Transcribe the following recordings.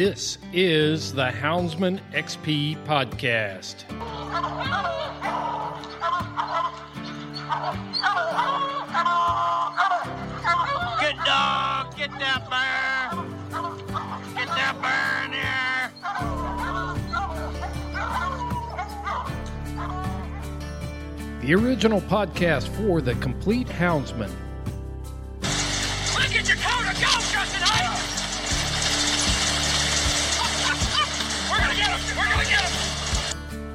This is the Houndsman XP podcast. Good dog, get that bear. Get that bear in here. The original podcast for the complete houndsman.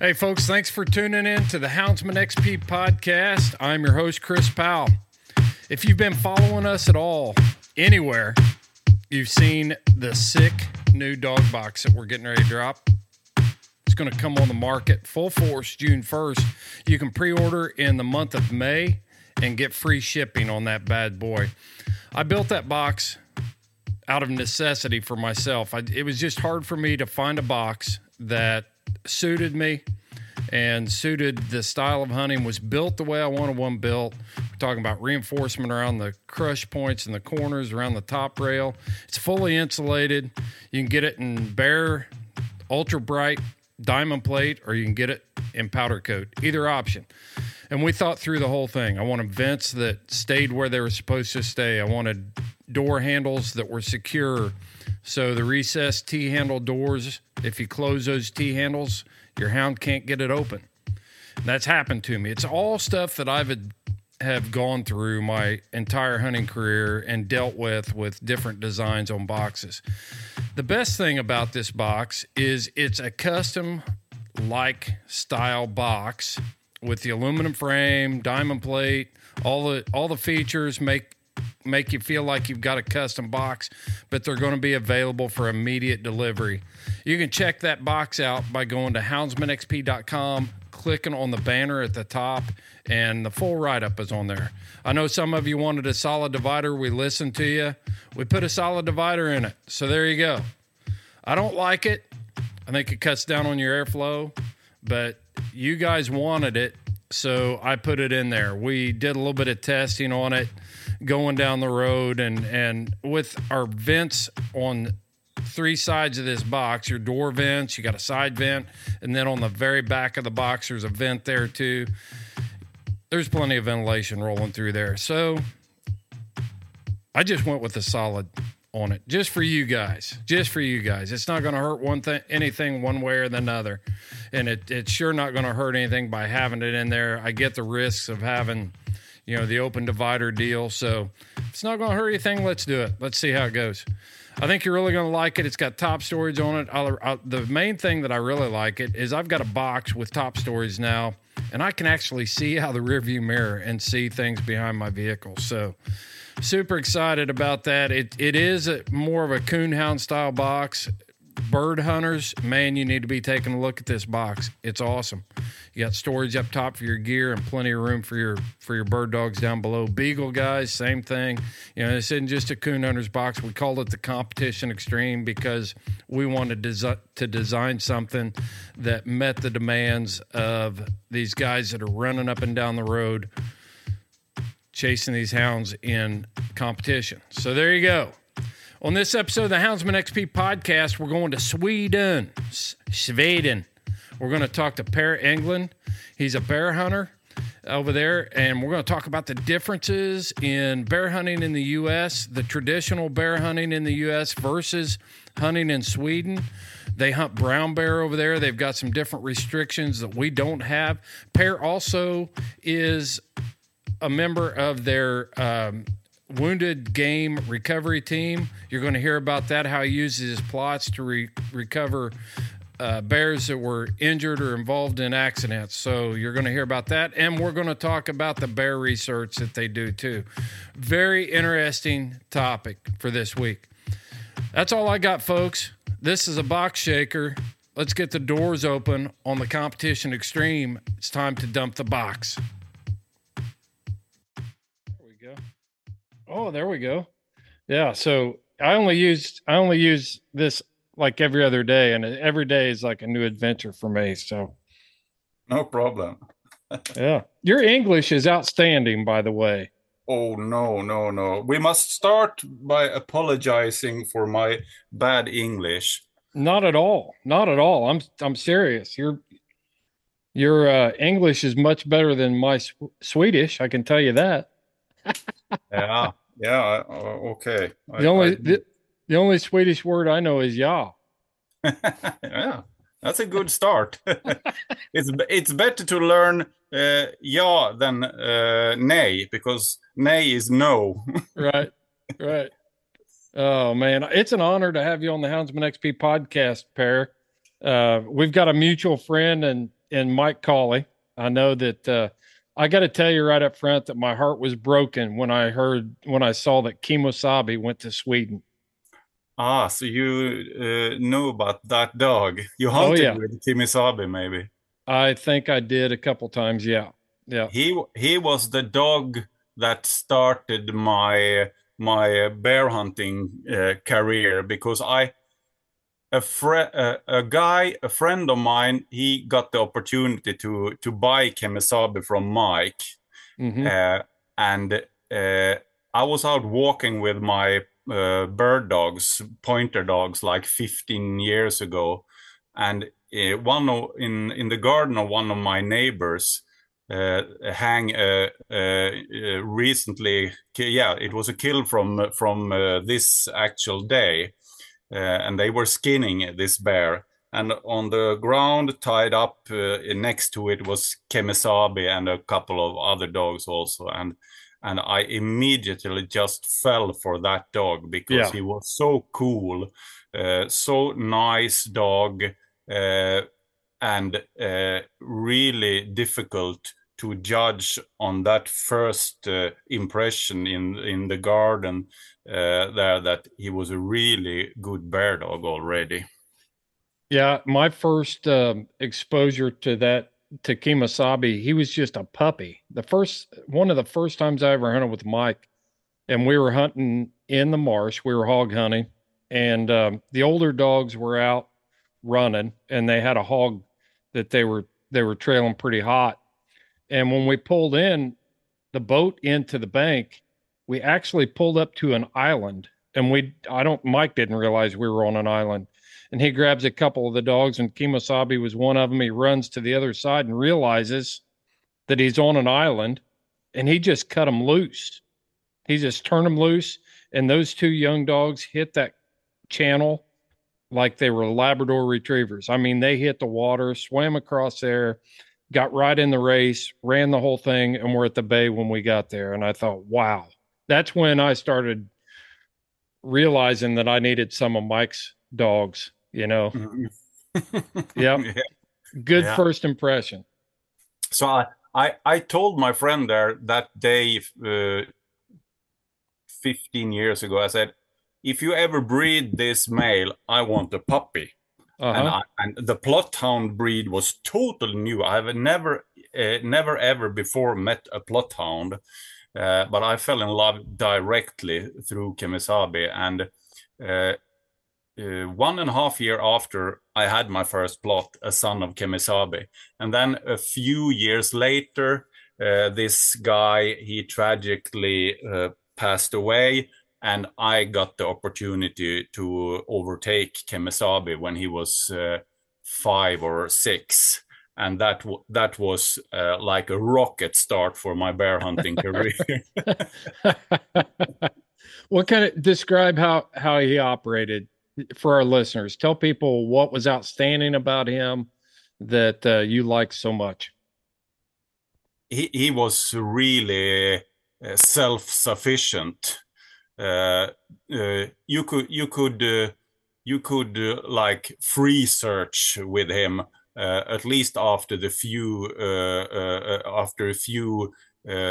Hey, folks, thanks for tuning in to the Houndsman XP podcast. I'm your host, Chris Powell. If you've been following us at all, anywhere, you've seen the sick new dog box that we're getting ready to drop. It's going to come on the market full force June 1st. You can pre order in the month of May and get free shipping on that bad boy. I built that box out of necessity for myself. I, it was just hard for me to find a box that suited me and suited the style of hunting was built the way I wanted one built. We're talking about reinforcement around the crush points and the corners around the top rail. It's fully insulated. You can get it in bare, ultra bright diamond plate, or you can get it in powder coat. Either option. And we thought through the whole thing. I wanted vents that stayed where they were supposed to stay. I wanted door handles that were secure. So the recessed T handle doors, if you close those T handles, your hound can't get it open. That's happened to me. It's all stuff that I've have gone through my entire hunting career and dealt with with different designs on boxes. The best thing about this box is it's a custom like style box with the aluminum frame, diamond plate, all the all the features make make you feel like you've got a custom box, but they're going to be available for immediate delivery. You can check that box out by going to houndsmanxp.com, clicking on the banner at the top, and the full write up is on there. I know some of you wanted a solid divider. We listened to you. We put a solid divider in it. So there you go. I don't like it. I think it cuts down on your airflow, but you guys wanted it. So I put it in there. We did a little bit of testing on it going down the road and and with our vents on three sides of this box your door vents you got a side vent and then on the very back of the box there's a vent there too there's plenty of ventilation rolling through there so i just went with a solid on it just for you guys just for you guys it's not going to hurt one thing anything one way or the other and it, it's sure not going to hurt anything by having it in there i get the risks of having you know, the open divider deal. So it's not going to hurt anything, let's do it. Let's see how it goes. I think you're really going to like it. It's got top storage on it. I'll, I'll, the main thing that I really like it is I've got a box with top storage now, and I can actually see out the rearview mirror and see things behind my vehicle. So super excited about that. It it is a, more of a coonhound style box bird hunters, man, you need to be taking a look at this box. It's awesome. You got storage up top for your gear and plenty of room for your for your bird dogs down below. Beagle guys, same thing. You know, this isn't just a coon hunter's box. We called it the competition extreme because we wanted desi- to design something that met the demands of these guys that are running up and down the road chasing these hounds in competition. So there you go. On this episode of the Houndsman XP podcast, we're going to Sweden. Sweden. We're going to talk to Per Englund. He's a bear hunter over there, and we're going to talk about the differences in bear hunting in the U.S., the traditional bear hunting in the U.S. versus hunting in Sweden. They hunt brown bear over there. They've got some different restrictions that we don't have. Per also is a member of their um, wounded game recovery team. You're going to hear about that, how he uses his plotts to re- recover uh, bears that were injured or involved in accidents. So you're going to hear about that. And we're going to talk about the bear research that they do too. Very interesting topic for this week. That's all I got, folks. This is a box shaker. Let's get the doors open on the competition extreme. It's time to dump the box. Oh, there we go. Yeah. So I only used I only use this like every other day, and every day is like a new adventure for me. So no problem. yeah, your English is outstanding, by the way. Oh no, no, no. We must start by apologizing for my bad English. Not at all. Not at all. I'm I'm serious. Your your uh, English is much better than my sw- Swedish. I can tell you that. Yeah, yeah. Uh, okay. The I, only I, the, the only Swedish word I know is ja. yeah, that's a good start. it's it's better to learn uh, ja than uh, nej because nay is no. right, right. Oh man, it's an honor to have you on the Houndsman XP podcast, Per. Uh, we've got a mutual friend and and Mike Cawley. I know that uh, I got to tell you right up front that my heart was broken when I heard when I saw that Kemosabe went to Sweden. Ah, so you uh, know about that dog? You hunted oh, yeah. with Kemosabe, maybe? I think I did a couple times. Yeah, yeah. He he was the dog that started my my bear hunting uh, career because I a fre- uh, a guy, a friend of mine, he got the opportunity to to buy Kemosabe from Mike, mm-hmm. uh, and uh, I was out walking with my uh, bird dogs, pointer dogs, like 15 years ago, and uh, one of, in in the garden of one of my neighbors. Uh, hang recently, yeah, it was a kill from from this actual day, uh, and they were skinning this bear. And on the ground, tied up uh, next to it, was Kemosabe and a couple of other dogs also. And and I immediately just fell for that dog because yeah. he was so cool, uh, so nice dog, uh, and uh, really difficult to judge on that first uh, impression in in the garden uh, there that he was a really good bear dog already. Yeah, my first um, exposure to that to Kemosabe, he was just a puppy. The first one of the first times I ever hunted with Mike, and we were hunting in the marsh. We were hog hunting, and um, the older dogs were out running, and they had a hog that they were they were trailing pretty hot. And when we pulled in the boat into the bank, we actually pulled up to an island, and we I don't Mike didn't realize we were on an island and he grabs a couple of the dogs, and Kemosabe was one of them. He runs to the other side and realizes that he's on an island, and he just cut them loose. He just turned them loose, and those two young dogs hit that channel like they were Labrador retrievers. I mean, they hit the water, swam across there, got right in the race, ran the whole thing, and we're at the bay when we got there. And I thought, wow, that's when I started realizing that I needed some of Mike's dogs you know. yep. Yeah. Good yeah. first impression. So I, I I told my friend there that day uh, 15 years ago I said if you ever breed this male I want a puppy. Uh-huh. And, I, and the Bloodhound breed was totally new. I've never, uh, never ever before met a Bloodhound, uh, but I fell in love directly through Kemosabe. And uh, uh, one and a half year after I had my first plott, a son of Kemosabe. And then a few years later, uh, this guy, he tragically uh, passed away. And I got the opportunity to overtake Kemosabe when he was uh, five or six. And that that was uh, like a rocket start for my bear hunting career. what kind of describe how how he operated for our listeners, tell people what was outstanding about him that uh, you like so much. He he was really uh, self-sufficient. Uh, uh you could you could uh, you could uh, like free search with him at least after the few after a few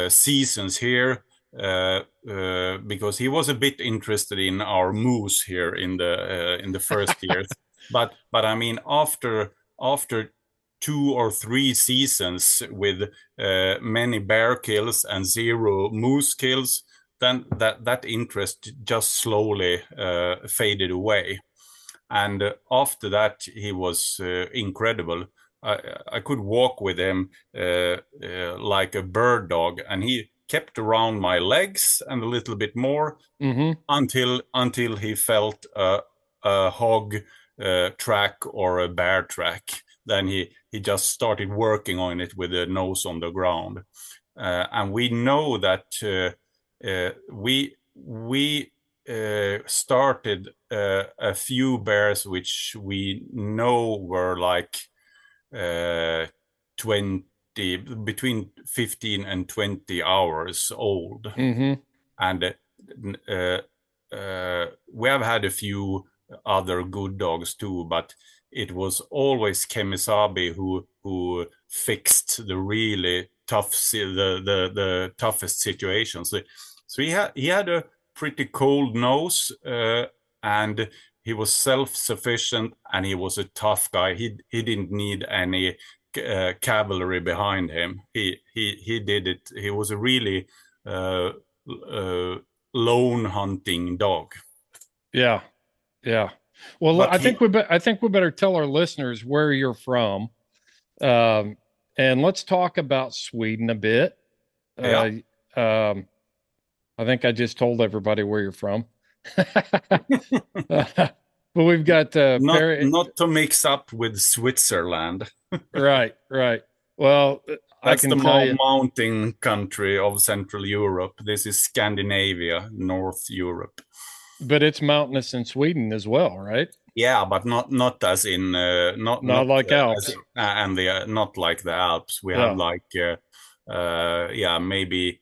seasons here uh, uh, because he was a bit interested in our moose here in the uh, in the first years. But but I mean after after two or three seasons with uh, many bear kills and zero moose kills, then that that interest just slowly uh, faded away. And after that, he was incredible. I, I could walk with him like a bird dog, and he kept around my legs and a little bit more mm-hmm. until until he felt a, a hog uh, track or a bear track. Then he he just started working on it with the nose on the ground, uh, and we know that uh, uh we we uh, started uh, a few bears which we know were like 20 between 15 and 20 hours old mm-hmm. and uh, uh, we have had a few other good dogs too but it was always Kemosabe who who fixed the really tough the the, the toughest situations so, so he had he had a pretty cold nose uh, and he was self-sufficient and he was a tough guy he he didn't need any uh, cavalry behind him. He he he did it. He was a really uh, uh, lone hunting dog. Yeah, yeah. Well, but I he, think we be- I think we better tell our listeners where you're from, um, and let's talk about Sweden a bit. Yeah. Uh, um, I think I just told everybody where you're from. but we've got uh, not, not to mix up with Switzerland. right, right. Well, that's the you, mountain country of Central Europe. This is Scandinavia, North Europe. But it's mountainous in Sweden as well, right? Yeah, but not not as in uh, not, not not like uh, Alps, as, uh, and the uh, not like the Alps. We yeah. have like uh, uh, yeah maybe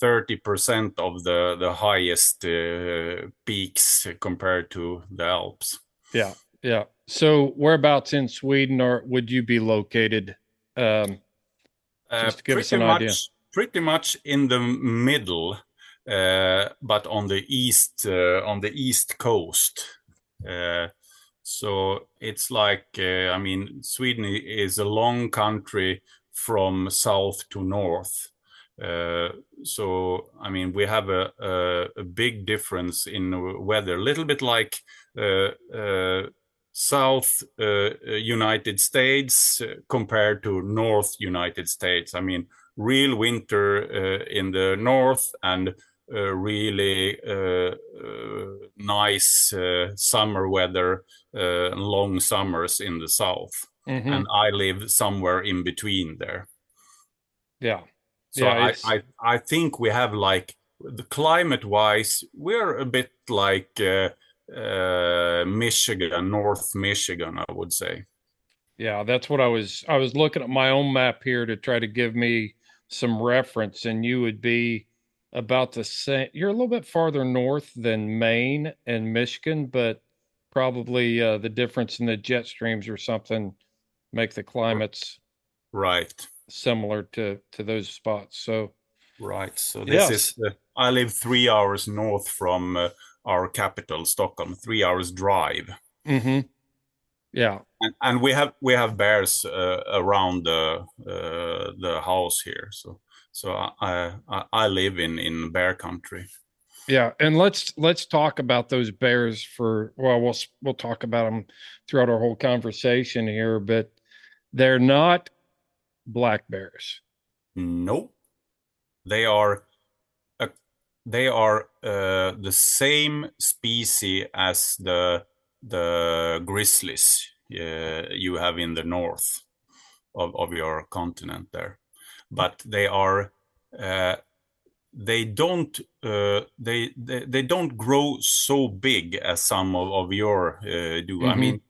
thirty percent of the the highest peaks compared to the Alps. Yeah, yeah. So, whereabouts in Sweden or would you be located? Um, just to give us an much, idea. Pretty much in the middle, but on the east uh, on the east coast. Uh, So it's like uh, I mean, Sweden is a long country from south to north. Uh, so I mean, we have a, a, a big difference in weather, a little bit like uh, uh, South uh, United States compared to North United States. I mean, real winter in the north and uh, really uh, uh, nice summer weather, long summers in the south. Mm-hmm. And I live somewhere in between there. Yeah. So yeah, I, I, I think we have like the climate wise, we're a bit like uh, uh, Michigan, North Michigan, I would say. Yeah, that's what I was. I was looking at my own map here to try to give me some reference, and you would be about the same. You're a little bit farther north than Maine and Michigan, but probably uh, the difference in the jet streams or something make the climates right similar to to those spots. So right. So this yes. is uh, I live three hours north from uh, our capital, Stockholm. Three hours drive. Mm-hmm. Yeah, and, and we have we have bears uh, around the uh, the house here. So so I, I, I live in in bear country. Yeah, and let's let's talk about those bears for well, we'll we'll talk about them throughout our whole conversation here, but they're not black bears. Nope, they are uh, they are uh, the same species as the the grizzlies uh, you have in the north of, of your continent there but they are uh, they don't uh, they, they, they don't grow so big as some of, of your uh, do. Mm-hmm. I mean,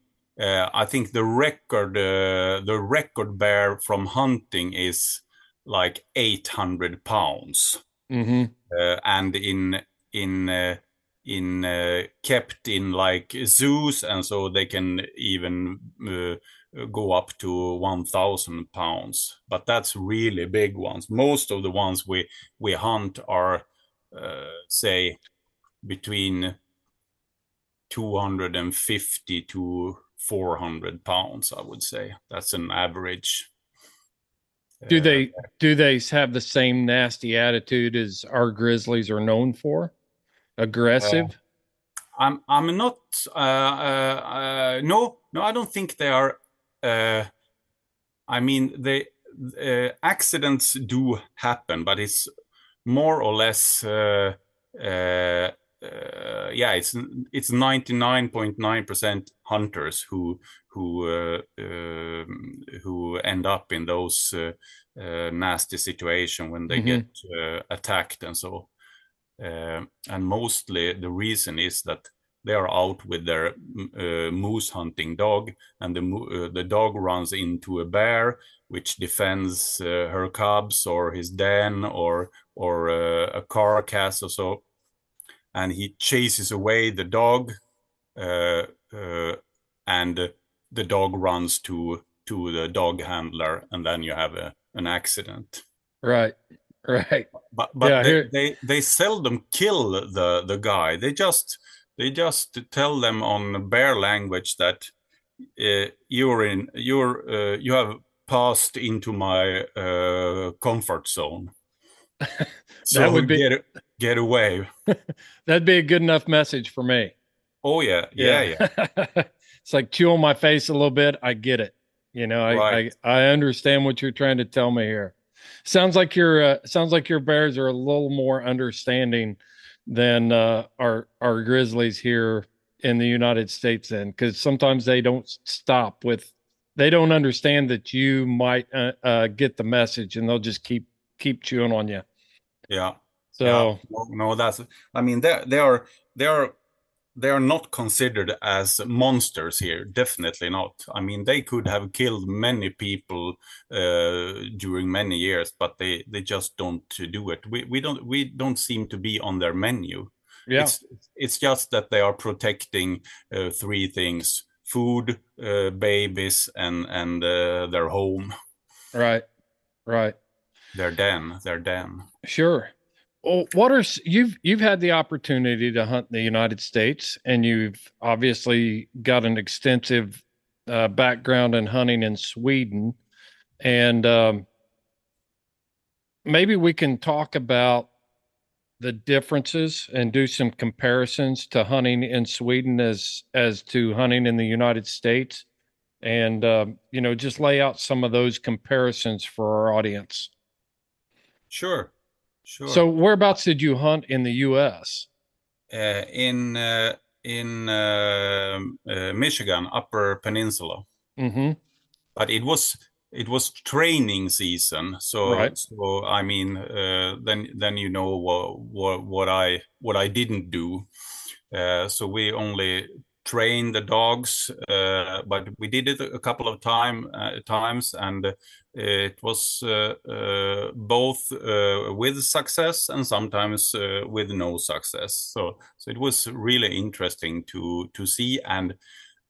uh, I think the record uh, the record bear from hunting is like 800 pounds, mm-hmm. Uh, and in in in kept in like zoos, and so they can even go up to 1000 pounds but that's really big ones. Most of the ones we we hunt are uh, say between 250 to 400 pounds i would say. That's an average do uh, they do they have the same nasty attitude as our grizzlies are known for? Aggressive? Uh, i'm i'm not uh, uh, uh, no no i don't think they are uh, I mean, the uh, accidents do happen, but it's more or less, uh, uh, uh yeah, it's it's ninety nine point nine percent hunters who who uh, um, who end up in those nasty situation when they mm-hmm. get attacked and so. and mostly the reason is that they are out with their uh, moose hunting dog and the uh, the dog runs into a bear which defends uh, her cubs or his den or or uh, a carcass or so. And he chases away the dog uh, uh, and the dog runs to to the dog handler and then you have a, an accident. Right right. But but yeah, they, they they seldom kill the the guy. They just they just tell them on bear language that uh, you're in you're uh, you have passed into my uh, comfort zone. so that would be get, get away. That'd be a good enough message for me. Oh yeah, yeah, yeah. yeah. it's like chew on my face a little bit. I get it. You know, I, right. I I understand what you're trying to tell me here. Sounds like your uh, sounds like your bears are a little more understanding than uh, our our Grizzlies here in the United States. Then, because sometimes they don't stop with, they don't understand that you might uh, uh, get the message, and they'll just keep keep chewing on you. Yeah. So yeah. No, no, that's. I mean, they they are they are they are not considered as monsters here definitely not. I mean they could have killed many people uh, during many years but they they just don't do it. We, we don't we don't seem to be on their menu. Yeah. It's, it's just that they are protecting uh, three things food uh, babies and and uh, their home. Right. Right. Their den their den sure what are you've you've had the opportunity to hunt in the United States, and you've obviously got an extensive uh, background in hunting in Sweden, and um, maybe we can talk about the differences and do some comparisons to hunting in Sweden as as to hunting in the United States, and um, you know just lay out some of those comparisons for our audience. Sure, sure. So, whereabouts did you hunt in the U.S.? uh, in uh, in uh, uh, Michigan, Upper Peninsula, Mm-hmm. but it was it was training season. So Right. so I mean, uh, then then you know what what what I what I didn't do. Uh, so we only trained the dogs, uh, but we did it a couple of time uh, times, and uh, it was uh, uh, both uh, with success and sometimes uh, with no success. So so it was really interesting to to see and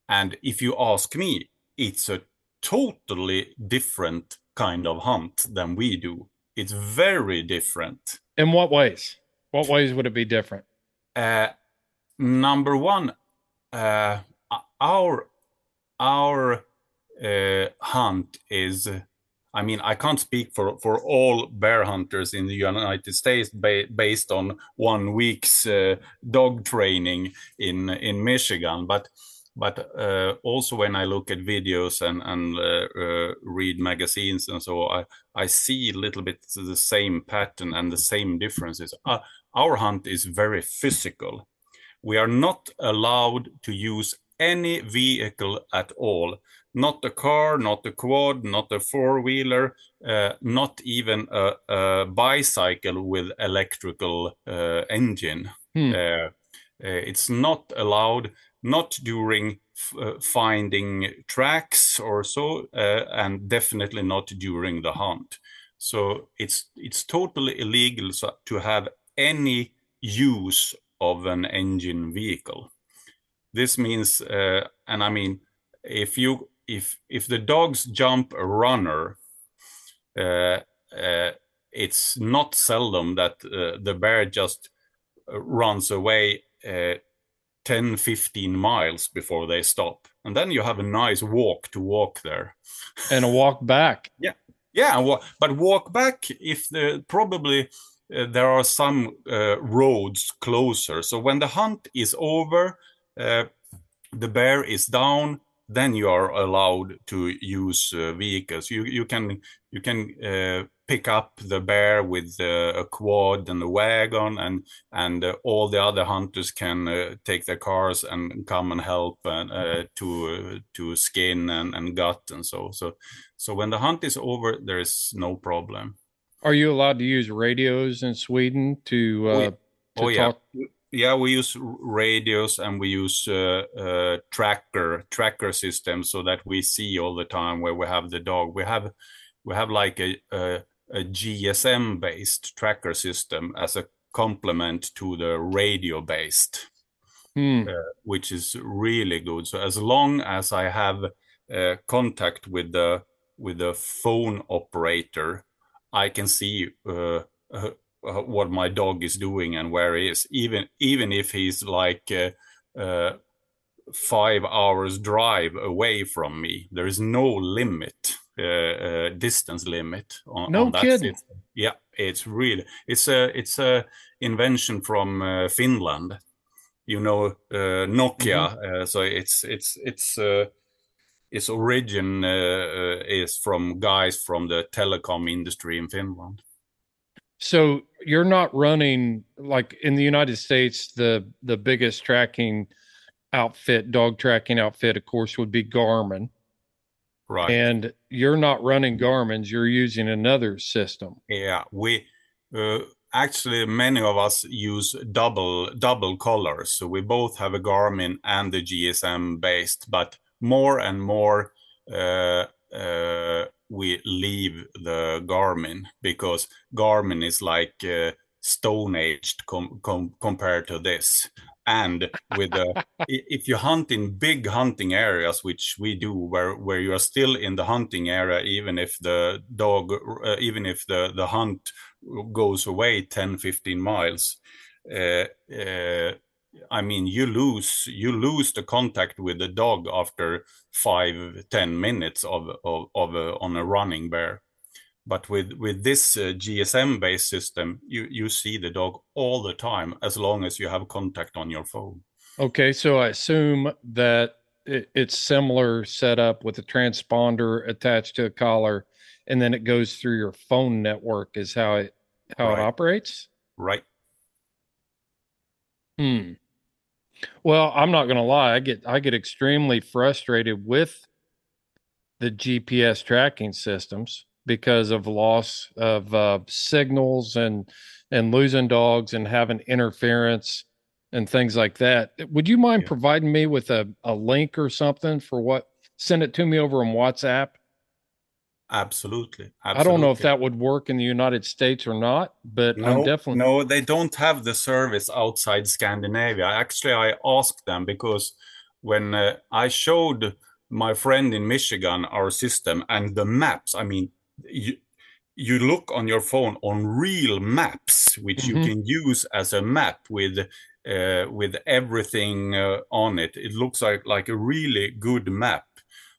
and if you ask me, it's a totally different kind of hunt than we do. It's very different. In what ways? What ways would it be different? Uh, number one, uh, our our uh, hunt is. I mean, I can't speak for for all bear hunters in the United States ba- based on one week's uh, dog training in in Michigan, but but uh, also when I look at videos and and uh, uh, read magazines and so I I see a little bit the same pattern and the same differences. Uh, our hunt is very physical. We are not allowed to use any vehicle at all. Not a car, not a quad, not a four wheeler, uh, not even a, a bicycle with electrical uh, engine. Hmm. Uh, uh, it's not allowed, not during f- uh, finding tracks or so, uh, and definitely not during the hunt. So it's it's totally illegal to have any use of an engine vehicle. This means, uh, and I mean, if you if if the dogs jump a runner, uh, uh, it's not seldom that uh, the bear just uh, runs away uh, 10 15 miles before they stop and then you have a nice walk to walk there And a walk back. yeah yeah, but walk back if the probably uh, there are some uh, roads closer. So when the hunt is over uh, the bear is down then you are allowed to use uh, vehicles. You you can you can uh, pick up the bear with a quad and a wagon and and all the other hunters can take their cars and come and help to to skin and, and gut and so so so when the hunt is over there is no problem Are you allowed to use radios in Sweden to uh, We- to oh yeah talk? yeah we use radios and we use uh, uh, tracker tracker systems so that we see all the time where we have the dog we have we have like a a, a gsm based tracker system as a complement to the radio based Hmm. which is really good so as long as i have uh, contact with the with the phone operator i can see uh, uh, uh, what my dog is doing and where he is. Even even if he's like uh, uh, five hours drive away from me there is no limit distance limit on, No on that kidding. system. Yeah it's really it's a it's a invention from uh, finland. You know uh, nokia uh, so it's it's it's uh, its origin uh, uh, is from guys from the telecom industry in finland So you're not running like in the United States. The the biggest tracking outfit, dog tracking outfit, of course, would be Garmin. right And you're not running Garmin's. You're using another system. Yeah, we uh, actually many of us use double double collars. So we both have a Garmin and the GSM based, but more and more uh, uh, we leave the Garmin because Garmin is like uh, stone aged com- com- compared to this. and with the if you hunt in big hunting areas which we do where where you are still in the hunting area even if the dog uh, even if the the hunt goes away 10 15 miles uh, uh, i mean you lose you lose the contact with the dog after five ten minutes of of, of a, on a running bear but with with this uh, gsm based system you you see the dog all the time as long as you have contact on your phone Okay, so I assume that it, it's similar setup with a transponder attached to a collar, and then it goes through your phone network. Is how it how Right. it operates. right Hmm. Well, I'm not gonna lie. I get I get extremely frustrated with the GPS tracking systems because of loss of uh, signals and and losing dogs and having interference and things like that. Would you mind Yeah. providing me with a, a link or something for what? Send it to me over on WhatsApp. Absolutely, I don't know if that would work in the United States or not, but I'm no, definitely no, they don't have the service outside Scandinavia. Actually, I asked them because when uh, I showed my friend in Michigan our system and the maps, I mean, you, you look on your phone on real maps, which Mhm. you can use as a map with uh, with everything uh, on it. It looks like like a really good map.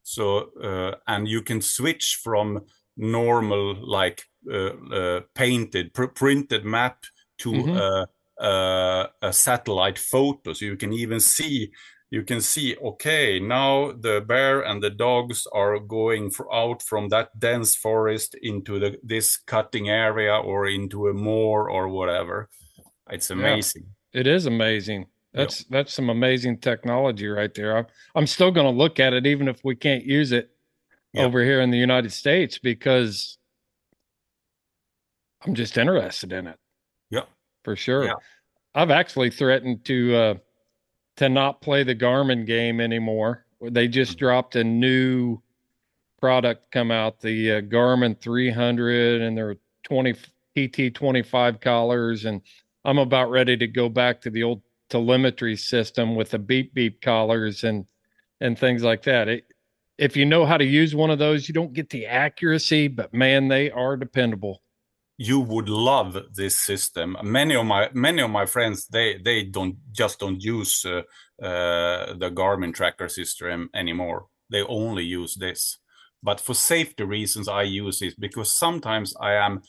So uh, and you can switch from normal like uh, uh, painted pr- printed map to uh, uh, a satellite photo. So you can even see you can see okay now the bear and the dogs are going for, out from that dense forest into the this cutting area or into a moor or whatever. It's amazing. It is amazing. That's that's some amazing technology right there. I'm, I'm still going to look at it even if we can't use it Yep. over here in the United States because I'm just interested in it Yeah. for sure. Yeah. I've actually threatened to uh to not play the Garmin game anymore. They just Mhm. dropped a new product come out, the uh, Garmin 300 and their 20 PT25 collars and I'm about ready to go back to the old telemetry system with the beep beep collars and and things like that. It, if you know how to use one of those, you don't get the accuracy, but man, they are dependable. you would love this system. Many of my many of my friends they they don't just don't use uh, uh, the Garmin tracker system anymore. They only use this. But for safety reasons, I use it because sometimes I am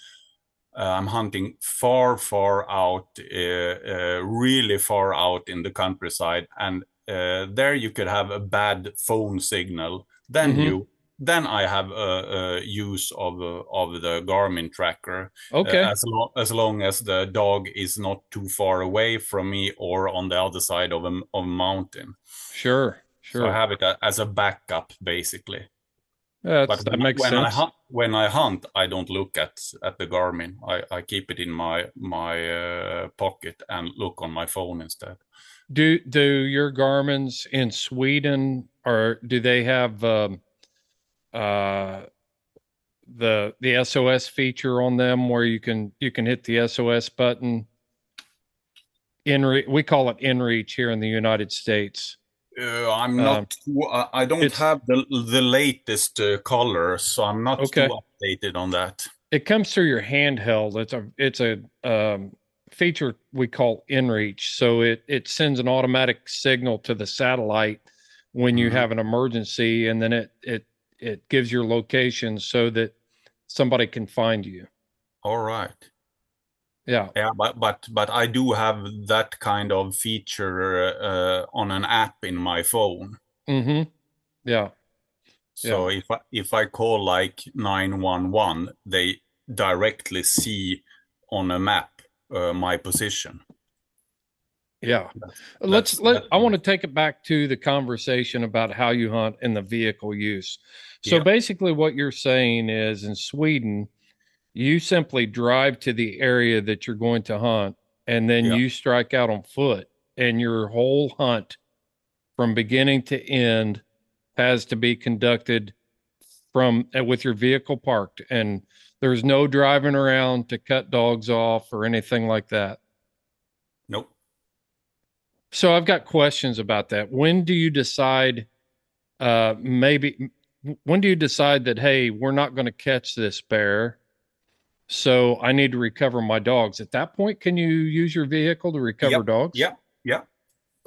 I'm hunting far far out, uh, uh, really far out in the countryside, and uh, there you could have a bad phone signal. Then Mhm. you then I have a, a use of uh, of the Garmin tracker Okay. uh, as long as long as the dog is not too far away from me or on the other side of a, of a mountain. sure. So Sure. I have it as a backup, basically. That's, But that when, makes when I sense. hunt, when I hunt, I don't look at at the Garmin. I, I keep it in my my uh, pocket and look on my phone instead. Do do your Garmin's in Sweden or do they have um, uh, the the SOS feature on them where you can you can hit the SOS button? In re- we call it InReach here in the United States. Uh, I'm Um, not. too, I I don't have the the latest uh, color, so I'm not Okay. too updated on that. It comes through your handheld. It's a it's a um, feature we call InReach. So it it sends an automatic signal to the satellite when you Mhm. have an emergency, and then it it it gives your location so that somebody can find you. All right. Yeah. Yeah, but but but I do have that kind of feature uh, on an app in my phone. Mm-hmm. Yeah. So if I if I call like 911, they directly see on a map uh, my position. Yeah. That's- Let's let that's I want to take it back to the conversation about how you hunt and the vehicle use. So Yeah. basically what you're saying is in Sweden, you simply drive to the area that you're going to hunt and then Yeah. you strike out on foot and your whole hunt from beginning to end has to be conducted from uh, with your vehicle parked and there's no driving around to cut dogs off or anything like that. Nope. So I've got questions about that. When do you decide? Uh, maybe when do you decide that hey, we're not going to catch this bear, so I need to recover my dogs? At that point, can you use your vehicle to recover Yep, dogs? Yeah, yeah.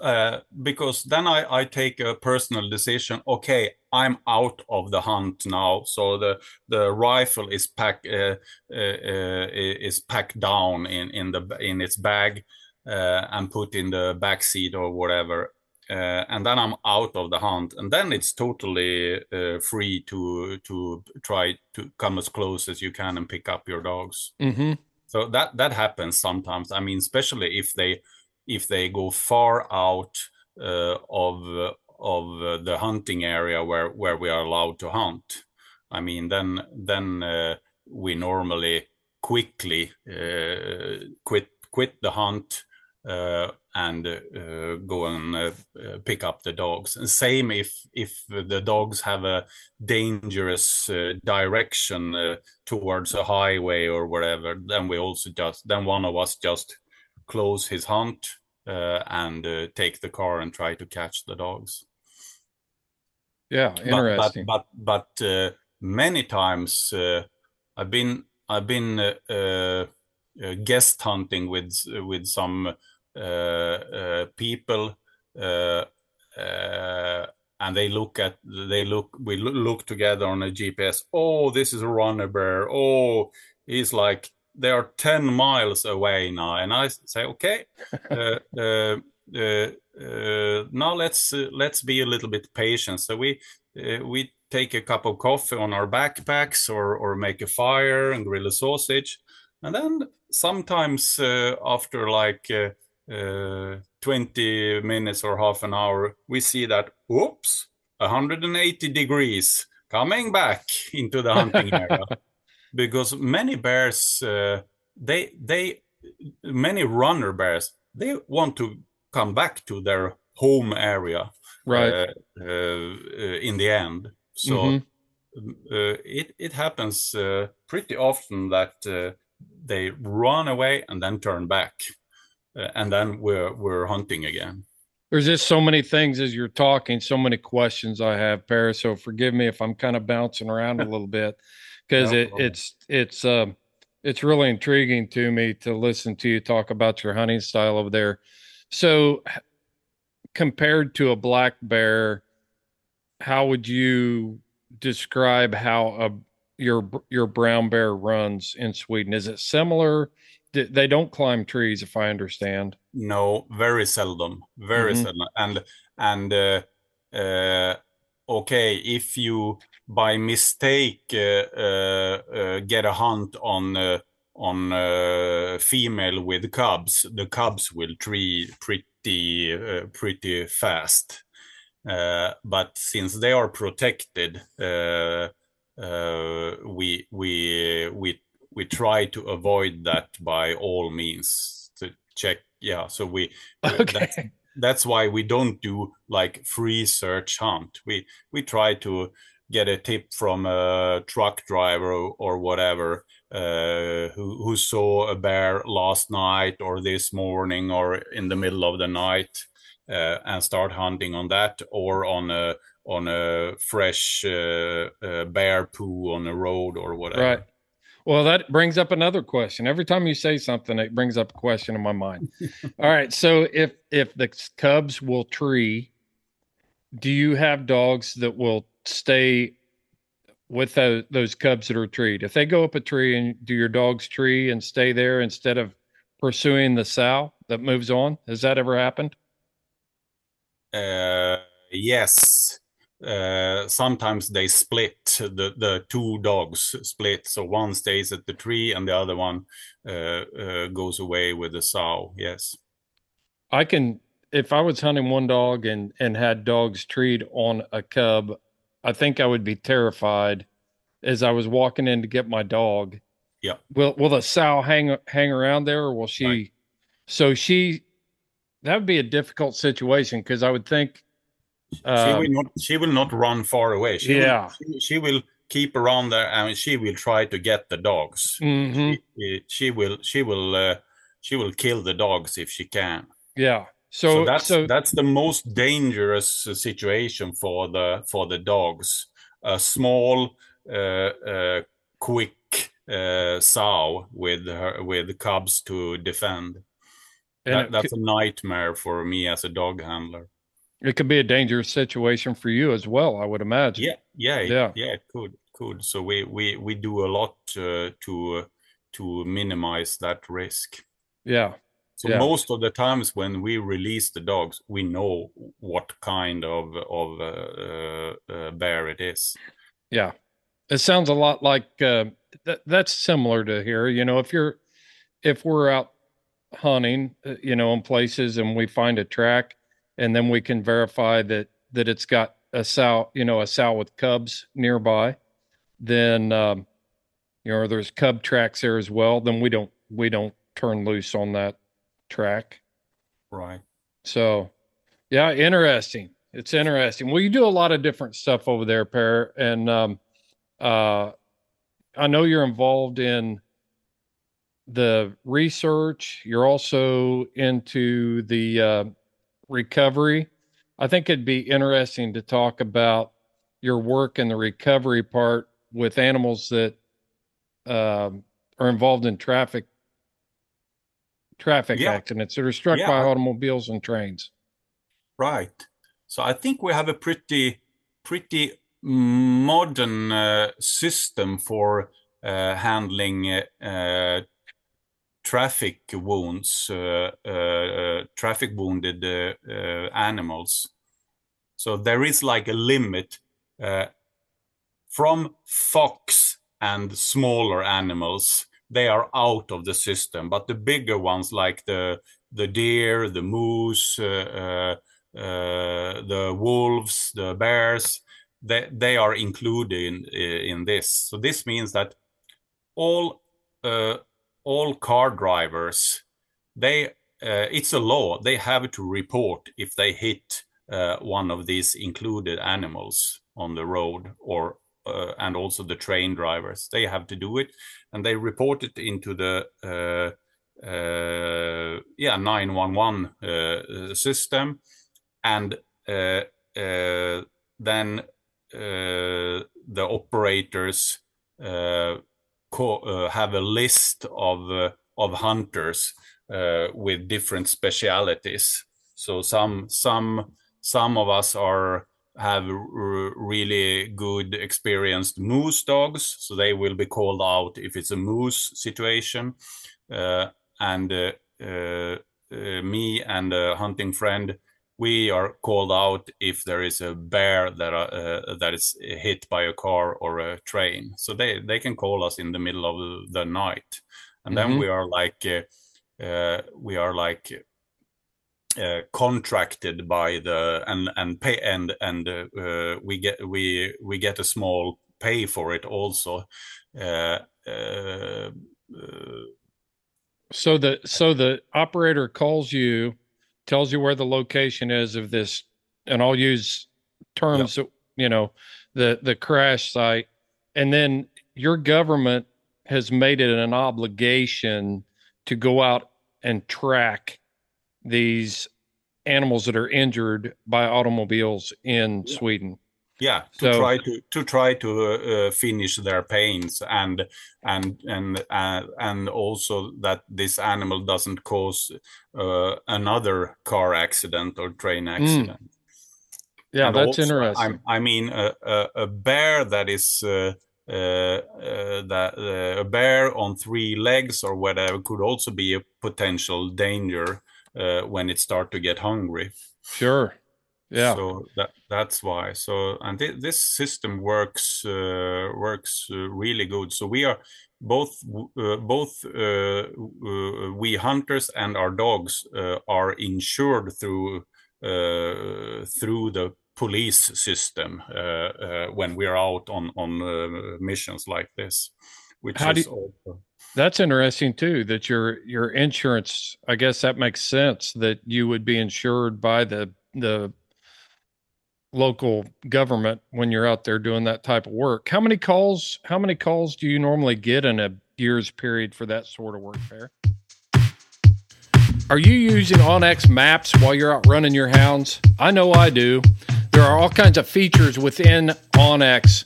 Uh, because then I, I take a personal decision. Okay, I'm out of the hunt now, so the the rifle is packed uh, uh, uh, is packed down in in the in its bag uh, and put in the back seat or whatever. Uh, and then I'm out of the hunt, and then it's totally uh, free to to try to come as close as you can and pick up your dogs. Mm-hmm. So that that happens sometimes. I mean, especially if they if they go far out uh, of of uh, the hunting area where where we are allowed to hunt. I mean, then then uh, we normally quickly uh, quit quit the hunt uh, and uh, go and uh, pick up the dogs. And same if if the dogs have a dangerous uh, direction uh, towards a highway or whatever, then we also just then one of us just close his hunt uh, and uh, take the car and try to catch the dogs. Yeah, But- interesting. But but, but uh, many times uh, I've been I've been uh, uh, uh, guest hunting with with some people, uh, uh, and they look at they look we look together on a GPS. Oh, this is a runner bear. Oh, he's like they are ten miles away now, and I say, okay, uh, uh, uh, uh, now let's uh, let's be a little bit patient. So we uh, we take a cup of coffee on our backpacks, or or make a fire and grill a sausage, and then sometimes uh, after like uh, uh, 20 minutes or half an hour, we see that whoops, 180 degrees coming back into the hunting area because many bears uh, they they many runner bears they want to come back to their home area right. uh, uh, in the end so Mhm. uh, it it happens uh, pretty often that uh, they run away and then turn back and then we're we're hunting again There's just so many things as you're talking, so many questions I have, Paris. So forgive me if I'm kind of bouncing around a little bit because No it, it's it's um it's really intriguing to me to listen to you talk about your hunting style over there. So compared to a black bear, how would you describe how a your your brown bear runs in Sweden? Is it similar? Th- They don't climb trees, if I understand. No, very seldom, very Mhm. seldom. And and uh, uh, okay, if you by mistake uh, uh, uh, get a hunt on uh, on uh, female with cubs, the cubs will tree pretty uh, pretty fast. Uh, but since they are protected, uh, uh, we we we we try to avoid that by all means to check. Yeah, so we uh, that's, Okay. that's why we don't do like free search hunt. We we try to get a tip from a truck driver or, or whatever uh, who who saw a bear last night or this morning or in the middle of the night uh, and start hunting on that or on a on a fresh uh, uh, bear poo on a road or whatever. Right. Well, that brings up another question. Every time you say something, it brings up a question in my mind. All right. So if if the cubs will tree, do you have dogs that will stay with those, those cubs that are treed? If they go up a tree and do your dogs tree and stay there instead of pursuing the sow that moves on? Has that ever happened? Uh, yes. Uh, sometimes they split the the two dogs split so one stays at the tree and the other one uh, uh, goes away with the sow yes I can if I was hunting one dog and and had dogs treed on a cub, I think I would be terrified as I was walking in to get my dog. Yeah. Will will the sow hang hang around there or will she Right. so she that would be a difficult situation because I would think she um, will not she will not run far away she Yeah. will, she, she will keep around there and she will try to get the dogs mhm, she, she will she will uh, she will kill the dogs if she can yeah. So, so that's so that's the most dangerous situation for the for the dogs. A small, uh, uh, quick uh, sow with her, with cubs to defend. That, that's a nightmare for me as a dog handler. It could be a dangerous situation for you as well, I would imagine. Yeah, yeah, Yeah. yeah. It could, could. So we we we do a lot uh, to uh, to minimize that risk. Yeah. So Yeah. most of the times when we release the dogs, we know what kind of of uh, uh, uh, bear it is. Yeah. It sounds a lot like uh, that. That's similar to here. You know, if you're, if we're out hunting, you know, in places and we find a track and then we can verify that, that it's got a sow, you know, a sow with cubs nearby, then, um, you know, there's cub tracks there as well. Then we don't, we don't turn loose on that track. Right. So, yeah, interesting. It's interesting. Well, you do a lot of different stuff over there, Per, and um, uh, I know you're involved in the research. You're also into the uh, recovery. I think it'd be interesting to talk about your work in the recovery part with animals that um, are involved in traffic traffic Yeah. accidents that are struck Yeah. by automobiles and trains. Right. So I think we have a pretty pretty modern uh, system for uh, handling uh, uh, traffic wounds, uh, uh, traffic wounded uh, animals. So there is like a limit from fox and smaller animals. They are out of the system, but the bigger ones like the the deer, the moose, uh, uh, the wolves, the bears, they, they are included in, in this. So this means that all uh, all car drivers, they uh, it's a law. They have to report if they hit uh, one of these included animals on the road, or uh, and also the train drivers. They have to do it, and they report it into the uh, uh, yeah 911 uh, system and then the operators have a list of uh, of hunters uh, with different specialities. So some some some of us are have really good experienced moose dogs, so they will be called out if it's a moose situation. Uh, and uh, uh, uh, me and a hunting friend we are called out if there is a bear that uh, that is hit by a car or a train. So they they can call us in the middle of the night, and then Mhm. we are like uh, uh, we are like uh, contracted by the and and pay and and uh, uh, we get we we get a small pay for it also. Uh, uh, uh, So the so the operator calls you, tells you where the location is of this, and I'll use terms that you know, the the crash site, and then your government has made it an obligation to go out and track these animals that are injured by automobiles in Sweden. Yeah to So- try to to try to uh, finish their pains and and and uh, and also that this animal doesn't cause uh, another car accident or train accident Yeah, And that's also, interesting. I'm- I mean, a, a, a bear that is uh, uh, uh, that uh, a bear on three legs or whatever could also be a potential danger uh, when it start to get hungry. Sure. Yeah. So that that's why. So and thi- this system works uh, works uh, really good. So we are both uh, both uh, uh, we hunters and our dogs uh, are insured through uh, through the police system when we're out on on uh, missions like this, which How do is you- also That's interesting too. That your your insurance, I guess that makes sense. That you would be insured by the the local government when you're out there doing that type of work. How many calls? How many calls do you normally get in a year's period for that sort of work? There. Are you using OnX Maps while you're out running your hounds? I know I do. There are all kinds of features within OnX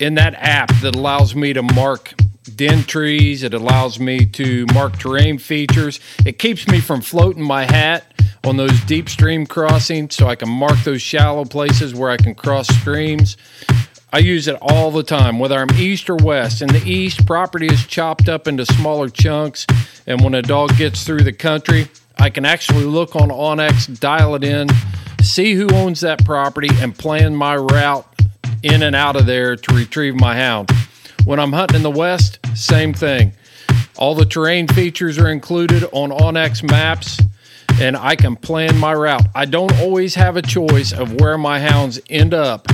in that app that allows me to mark den trees. It allows me to mark terrain features. It keeps me from floating my hat on those deep stream crossings so I can mark those shallow places where I can cross streams. I use it all the time, whether I'm east or west. In the east, property is chopped up into smaller chunks, and when a dog gets through the country, I can actually look on OnX, dial it in, see who owns that property, and plan my route in and out of there to retrieve my hound. When I'm hunting in the west, same thing. All the terrain features are included on OnX maps, and I can plan my route. I don't always have a choice of where my hounds end up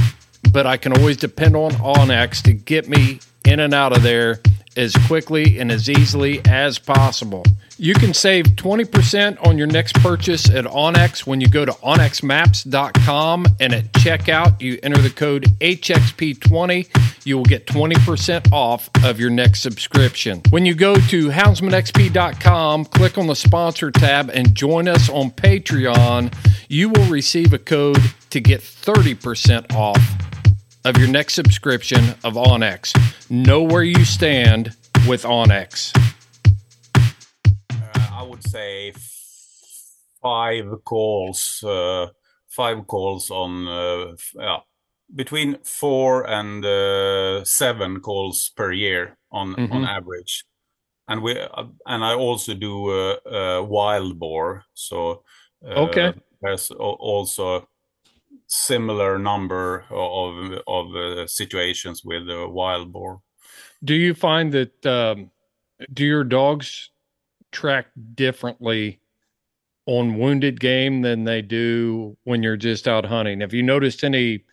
but I can always depend on OnX to get me in and out of there as quickly and as easily as possible. You can save 20% on your next purchase at OnX when you go to onxmaps.com and at checkout you enter the code HXP20. You will get 20% off of your next subscription. When you go to houndsmanxp.com, click on the sponsor tab and join us on Patreon, you will receive a code to get 30% off of your next subscription of OnX. Know where you stand with OnX. Uh, I would say five calls, uh, five calls on uh, yeah, between four and uh, seven calls per year on Mhm. on average. And we uh, and I also do uh, uh, wild boar, so uh, Okay. there's also similar number of of uh, situations with uh, wild boar. Do you find that um, do your dogs track differently on wounded game than they do when you're just out hunting? Have you noticed any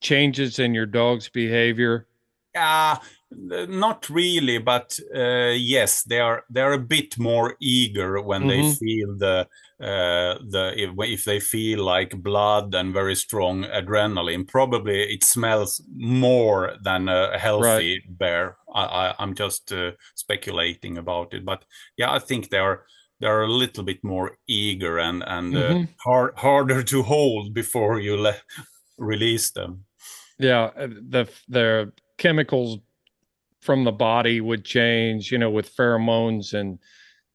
changes in your dog's behavior? Uh, not really, but uh, yes, they are they are a bit more eager when they Mhm. feel the uh, the if, if they feel like blood and very strong adrenaline. Probably it smells more than a healthy bear. I, I'm just uh, speculating about it, but yeah, I think they are they are a little bit more eager and and uh, Mhm. hard, harder to hold before you let release them. Yeah, uh, the the chemicals from the body would change, you know, with pheromones and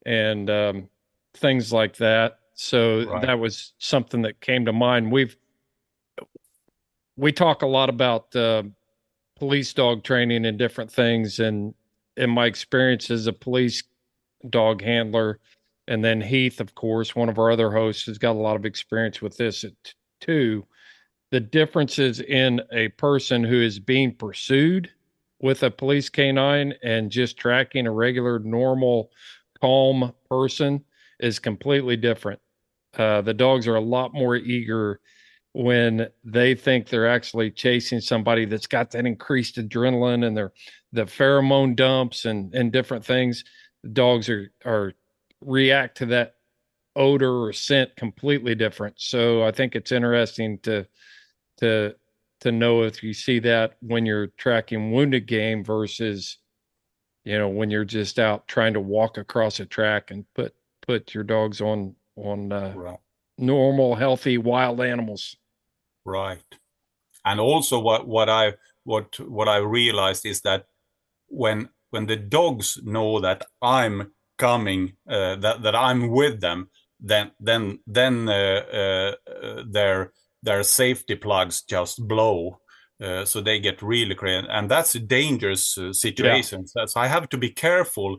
and um, things like that. So Right. that was something that came to mind. We've we talk a lot about uh, police dog training and different things, and in my experience as a police dog handler, and then Heath, of course, one of our other hosts, has got a lot of experience with this too the differences in a person who is being pursued with a police canine and just tracking a regular, normal, calm person is completely different. Uh, the dogs are a lot more eager when they think they're actually chasing somebody that's got that increased adrenaline and their the pheromone dumps and and different things. Dogs are are react to that odor or scent completely different. So I think it's interesting to to to know if you see that when you're tracking wounded game versus you know when you're just out trying to walk across a track and put put your dogs on on uh, Right. normal healthy wild animals Right. And also what what I what what I realized is that when when the dogs know that I'm coming uh, that that I'm with them then then then uh, uh, their their safety plugs just blow uh, so they get really crazy and that's a dangerous uh, situation so so I have to be careful uh,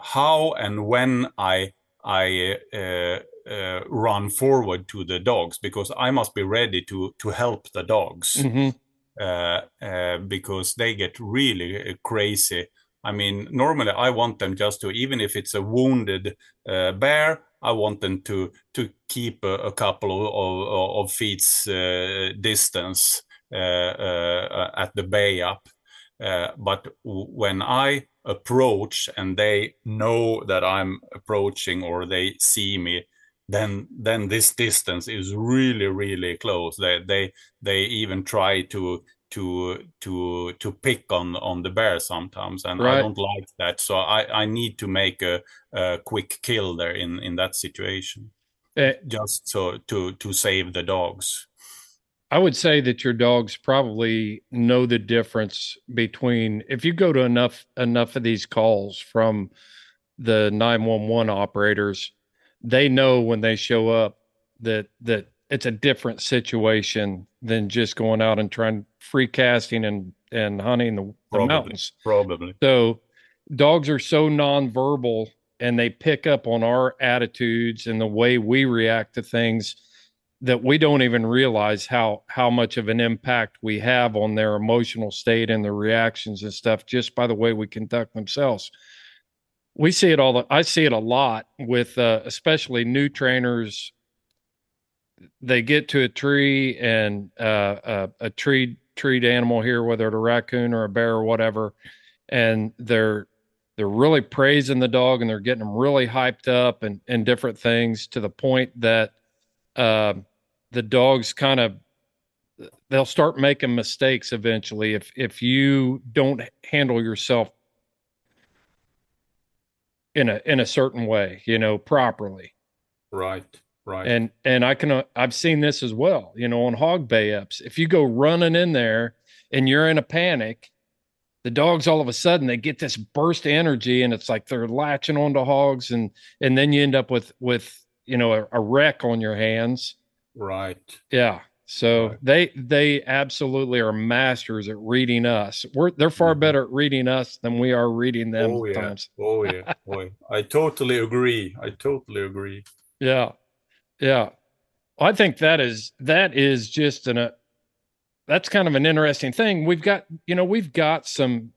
how and when I I uh, uh, run forward to the dogs because I must be ready to to help the dogs Mhm. uh, uh, because they get really uh, crazy. I mean, normally I want them just to even if it's a wounded uh, bear, I want them to to keep a, a couple of of, of feet's uh, distance uh, uh, at the bay up. Uh, but when I approach and they know that I'm approaching or they see me, then then this distance is really really close. They they they even try to to to to pick on on the bear sometimes and Right. i don't like that so i i need to make a, a quick kill there in in that situation Eh, just so to to save the dogs I would say that your dogs probably know the difference between if you go to enough enough of these calls from the 911 operators, they know when they show up that that it's a different situation than just going out and trying free casting and and hunting the, the Probably. mountains. probably So dogs are so nonverbal and they pick up on our attitudes and the way we react to things that we don't even realize how how much of an impact we have on their emotional state and their reactions and stuff just by the way we conduct themselves. We see it all the I see it a lot with uh, especially new trainers they get to a tree and uh, a, a tree treed animal here, whether it's a raccoon or a bear or whatever, and they're they're really praising the dog and they're getting them really hyped up and and different things to the point that uh, the dogs kind of they'll start making mistakes eventually if if you don't handle yourself in a in a certain way, you know, properly right right and and I can uh, I've seen this as well, you know, on hog bay ups. If you go running in there and you're in a panic, the dogs all of a sudden they get this burst of energy and it's like they're latching onto hogs and and then you end up with with you know a, a wreck on your hands. Right Yeah. So Right. they they absolutely are masters at reading us. We're they're far Mhm. better at reading us than we are reading them oh yeah oh yeah boy i totally agree i totally agree Yeah. Yeah. I think that is that is just an uh, that's kind of an interesting thing. We've got, you know, we've got some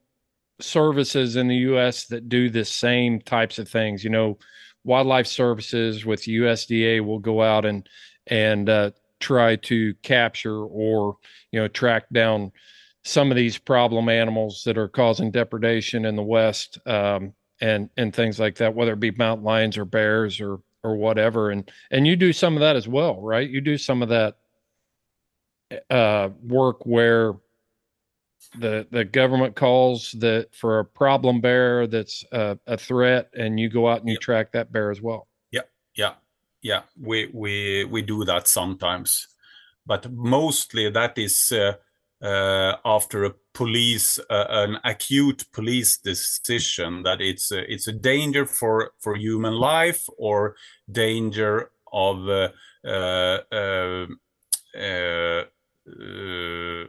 services in the US that do the same types of things. You know, wildlife services with USDA will go out and and uh, try to capture or, you know, track down some of these problem animals that are causing depredation in the West um, and and things like that, whether it be mountain lions or bears or or whatever. And and you do some of that as well, right? You do some of that uh, work where the the government calls that for a problem bear that's a, a threat, and you go out and you Yep. track that bear as well. Yep, yeah yeah we we we do that sometimes but mostly that is uh, uh, after a police uh, an acute police decision that it's a, it's a danger for for human life or danger of uh, uh, uh, uh, uh,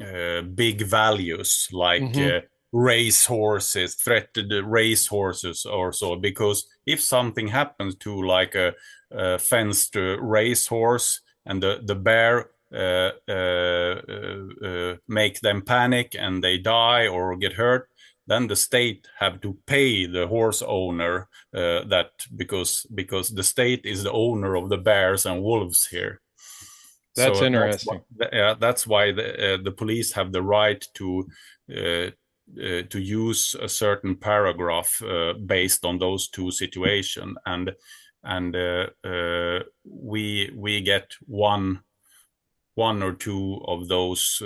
uh, big values like Mhm. Race horses, threatened race horses or so. Because if something happens to like a, a fenced race horse and the the bear uh, uh, uh, uh, make them panic and they die or get hurt, then the state have to pay the horse owner uh, that because because the state is the owner of the bears and wolves here. That's why- interesting. th- yeah, that's why the uh, the police have the right to uh, to use a certain paragraph uh, based on those two situations, and and uh, uh, we we get one one or two of those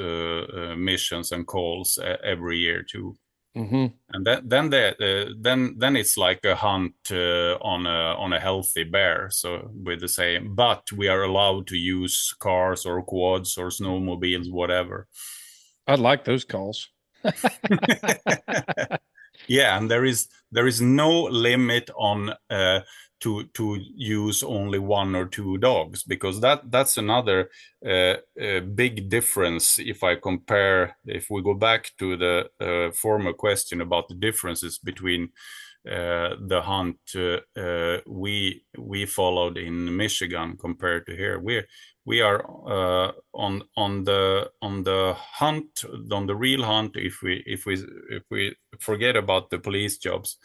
missions and calls uh, every year too. Hmm and then then the, uh, then then it's like a hunt uh, on a on a healthy bear so with the same. But we are allowed to use cars or quads or snowmobiles whatever. I like those calls. yeah and there is there is no limit on uh, to to use only one or two dogs because that that's another uh, uh, big difference if i compare if we go back to the uh, former question about the differences between uh, the hunt uh, uh, we we followed in Michigan compared to here. We we are uh, on on the on the hunt on the real hunt. If we if we if we forget about the police jobs,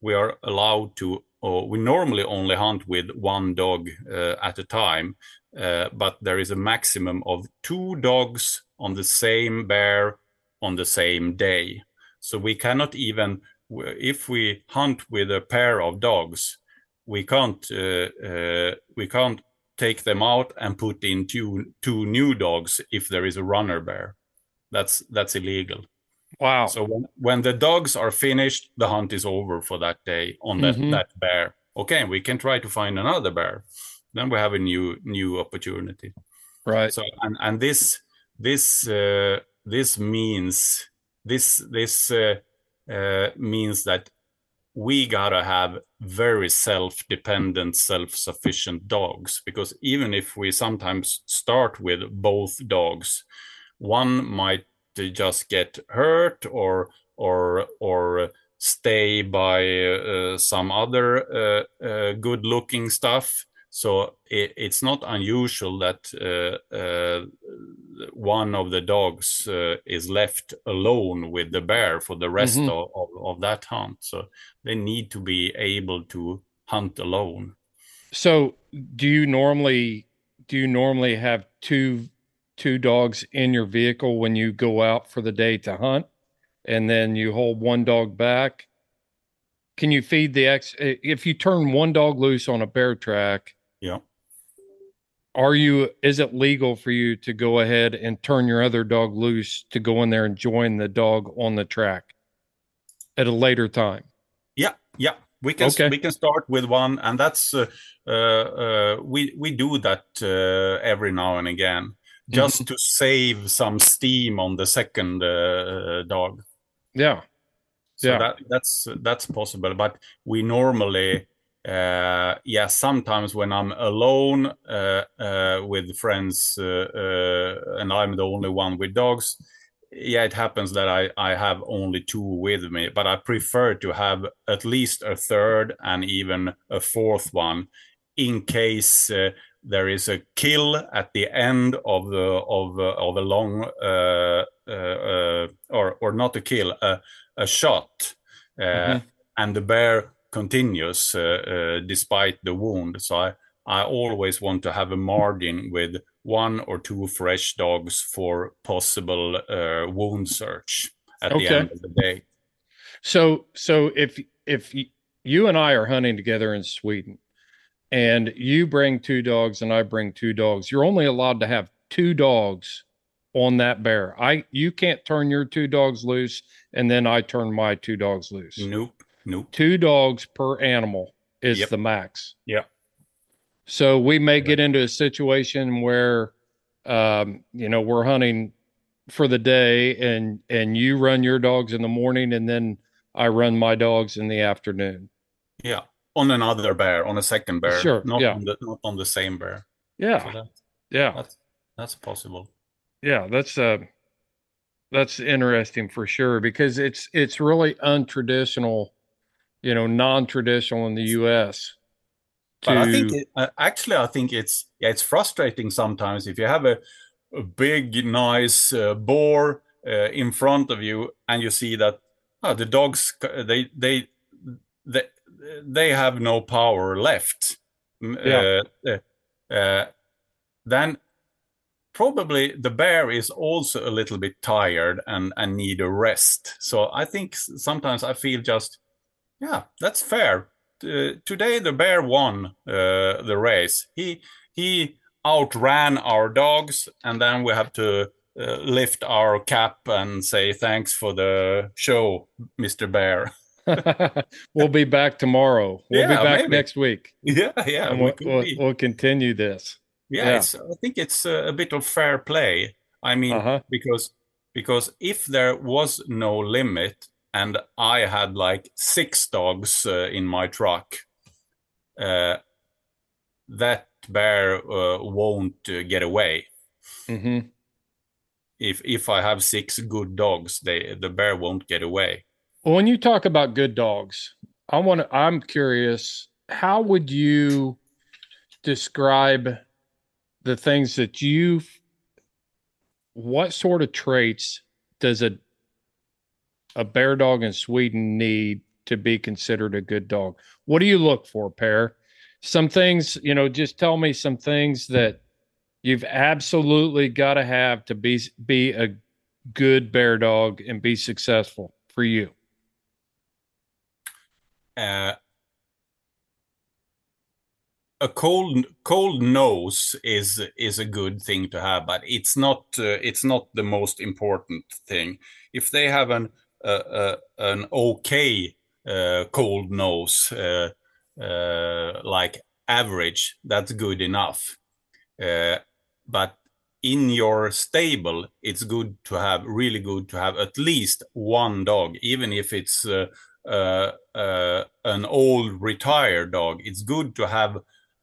we are allowed to. Or we normally only hunt with one dog uh, at a time, uh, but there is a maximum of two dogs on the same bear on the same day. So we cannot even if we hunt with a pair of dogs, we can't uh, uh, we can't take them out and put in two two new dogs if there is a runner bear. That's that's illegal. Wow. So when, when the dogs are finished, the hunt is over for that day on that, Mhm. that bear. Okay, we can try to find another bear. Then we have a new new opportunity. right. So and and this this uh, this means this this uh, uh, means that we gotta have very self-dependent, self-sufficient dogs because even if we sometimes start with both dogs, one might just get hurt or or or stay by uh, some other uh, uh, good-looking stuff. So it, it's not unusual that uh, uh, one of the dogs uh, is left alone with the bear for the rest Mhm. of, of, of that hunt. So they need to be able to hunt alone. So, do you normally do you normally have two two dogs in your vehicle when you go out for the day to hunt, and then you hold one dog back? Can you feed the ex? If you turn one dog loose on a bear track, Yeah. Are you? Is it legal for you to go ahead and turn your other dog loose to go in there and join the dog on the track at a later time? Yeah, yeah. We can Okay. we can start with one, and that's uh, uh, uh, we we do that uh, every now and again, just to save some steam on the second uh, dog. Yeah. So Yeah. that that's that's possible, but we normally, uh, yeah, sometimes when I'm alone uh, uh, with friends uh, uh, and I'm the only one with dogs, yeah, it happens that I I have only two with me, but I prefer to have at least a third and even a fourth one in case. Uh, there is a kill at the end of the of uh, of a long uh, uh, uh, or or not a kill a, a shot uh, Mhm. and the bear continues uh, uh, despite the wound so I I always want to have a margin with one or two fresh dogs for possible uh, wound search at the end of the day So, so if if you and I are hunting together in Sweden, and you bring two dogs and I bring two dogs, you're only allowed to have two dogs on that bear. I you can't turn your two dogs loose and then I turn my two dogs loose. nope nope Two dogs per animal is Yep. the max. Yeah. So we may get into a situation where, um, you know, we're hunting for the day, and and you run your dogs in the morning, and then I run my dogs in the afternoon. yeah on another bear on a second bear Sure, not yeah. on the not on the same bear so Yeah, that, yeah, that's that's possible yeah. That's uh, that's interesting for sure because it's it's really untraditional, you know, non-traditional in the U.S. But I think it, uh, actually, I think it's yeah, it's frustrating sometimes if you have a, a big, nice uh, boar uh, in front of you and you see that oh, the dogs they they they they have no power left. Yeah. Uh, uh, uh, then probably the bear is also a little bit tired and and need a rest. So I think sometimes I feel just yeah, that's fair. Uh, today the bear won uh, the race. He he outran our dogs, and then we have to uh, lift our cap and say thanks for the show, Mister Bear. we'll be back tomorrow. We'll be back maybe. next week. Yeah, yeah, and we we'll, we'll, we'll continue this. yeah, yeah. It's, I think it's a, a bit of fair play. I mean, Uh-huh. because because if there was no limit and I had like six dogs uh, in my truck, uh, that bear uh, won't uh, get away. hmm If if I have six good dogs, they the bear won't get away. Well, when you talk about good dogs, I want to, I'm curious, how would you describe the things that you, what sort of traits does a, a bear dog in Sweden need to be considered a good dog? What do you look for, Per? Some things, you know, just tell me some things that you've absolutely got to have to be, be a good bear dog and be successful for you. Uh, a cold cold nose is is a good thing to have, but it's not uh, it's not the most important thing. If they have an an okay uh, cold nose, uh, uh, like average, that's good enough. but in your stable, it's good to have really good to have at least one dog, even if it's uh, uh, an old retired dog, it's good to have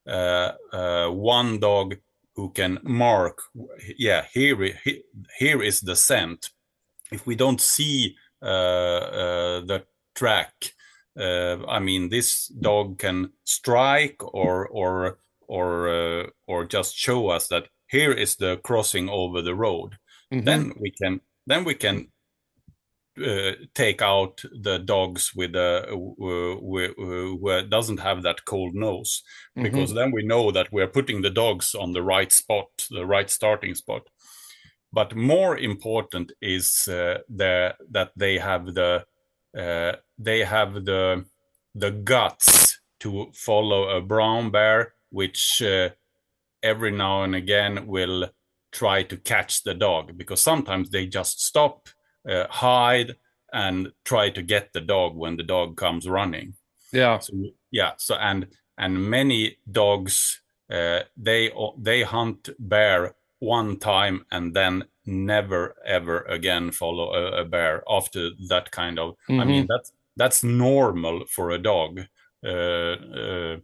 uh, uh, one dog who can mark. Yeah, here here is the scent. If we don't see uh, uh, the track, I mean, this dog can strike or or or or just show us that here is the crossing over the road. Mm-hmm. Then we can then we can uh, take out the dogs with a who doesn't have that cold nose mm-hmm. because mm-hmm. then we know that we're putting the dogs on the right spot the right starting spot but more important is uh, the, that they have the uh, they have the the guts to follow a brown bear which uh, every now and again will try to catch the dog because sometimes they just stop uh, hide and try to get the dog when the dog comes running. Yeah. So, yeah. So and and many dogs uh, they they hunt bear one time and then never ever again follow a, a bear after that kind of. Mm-hmm. I mean mm-hmm. that's that's normal for a dog, uh, uh,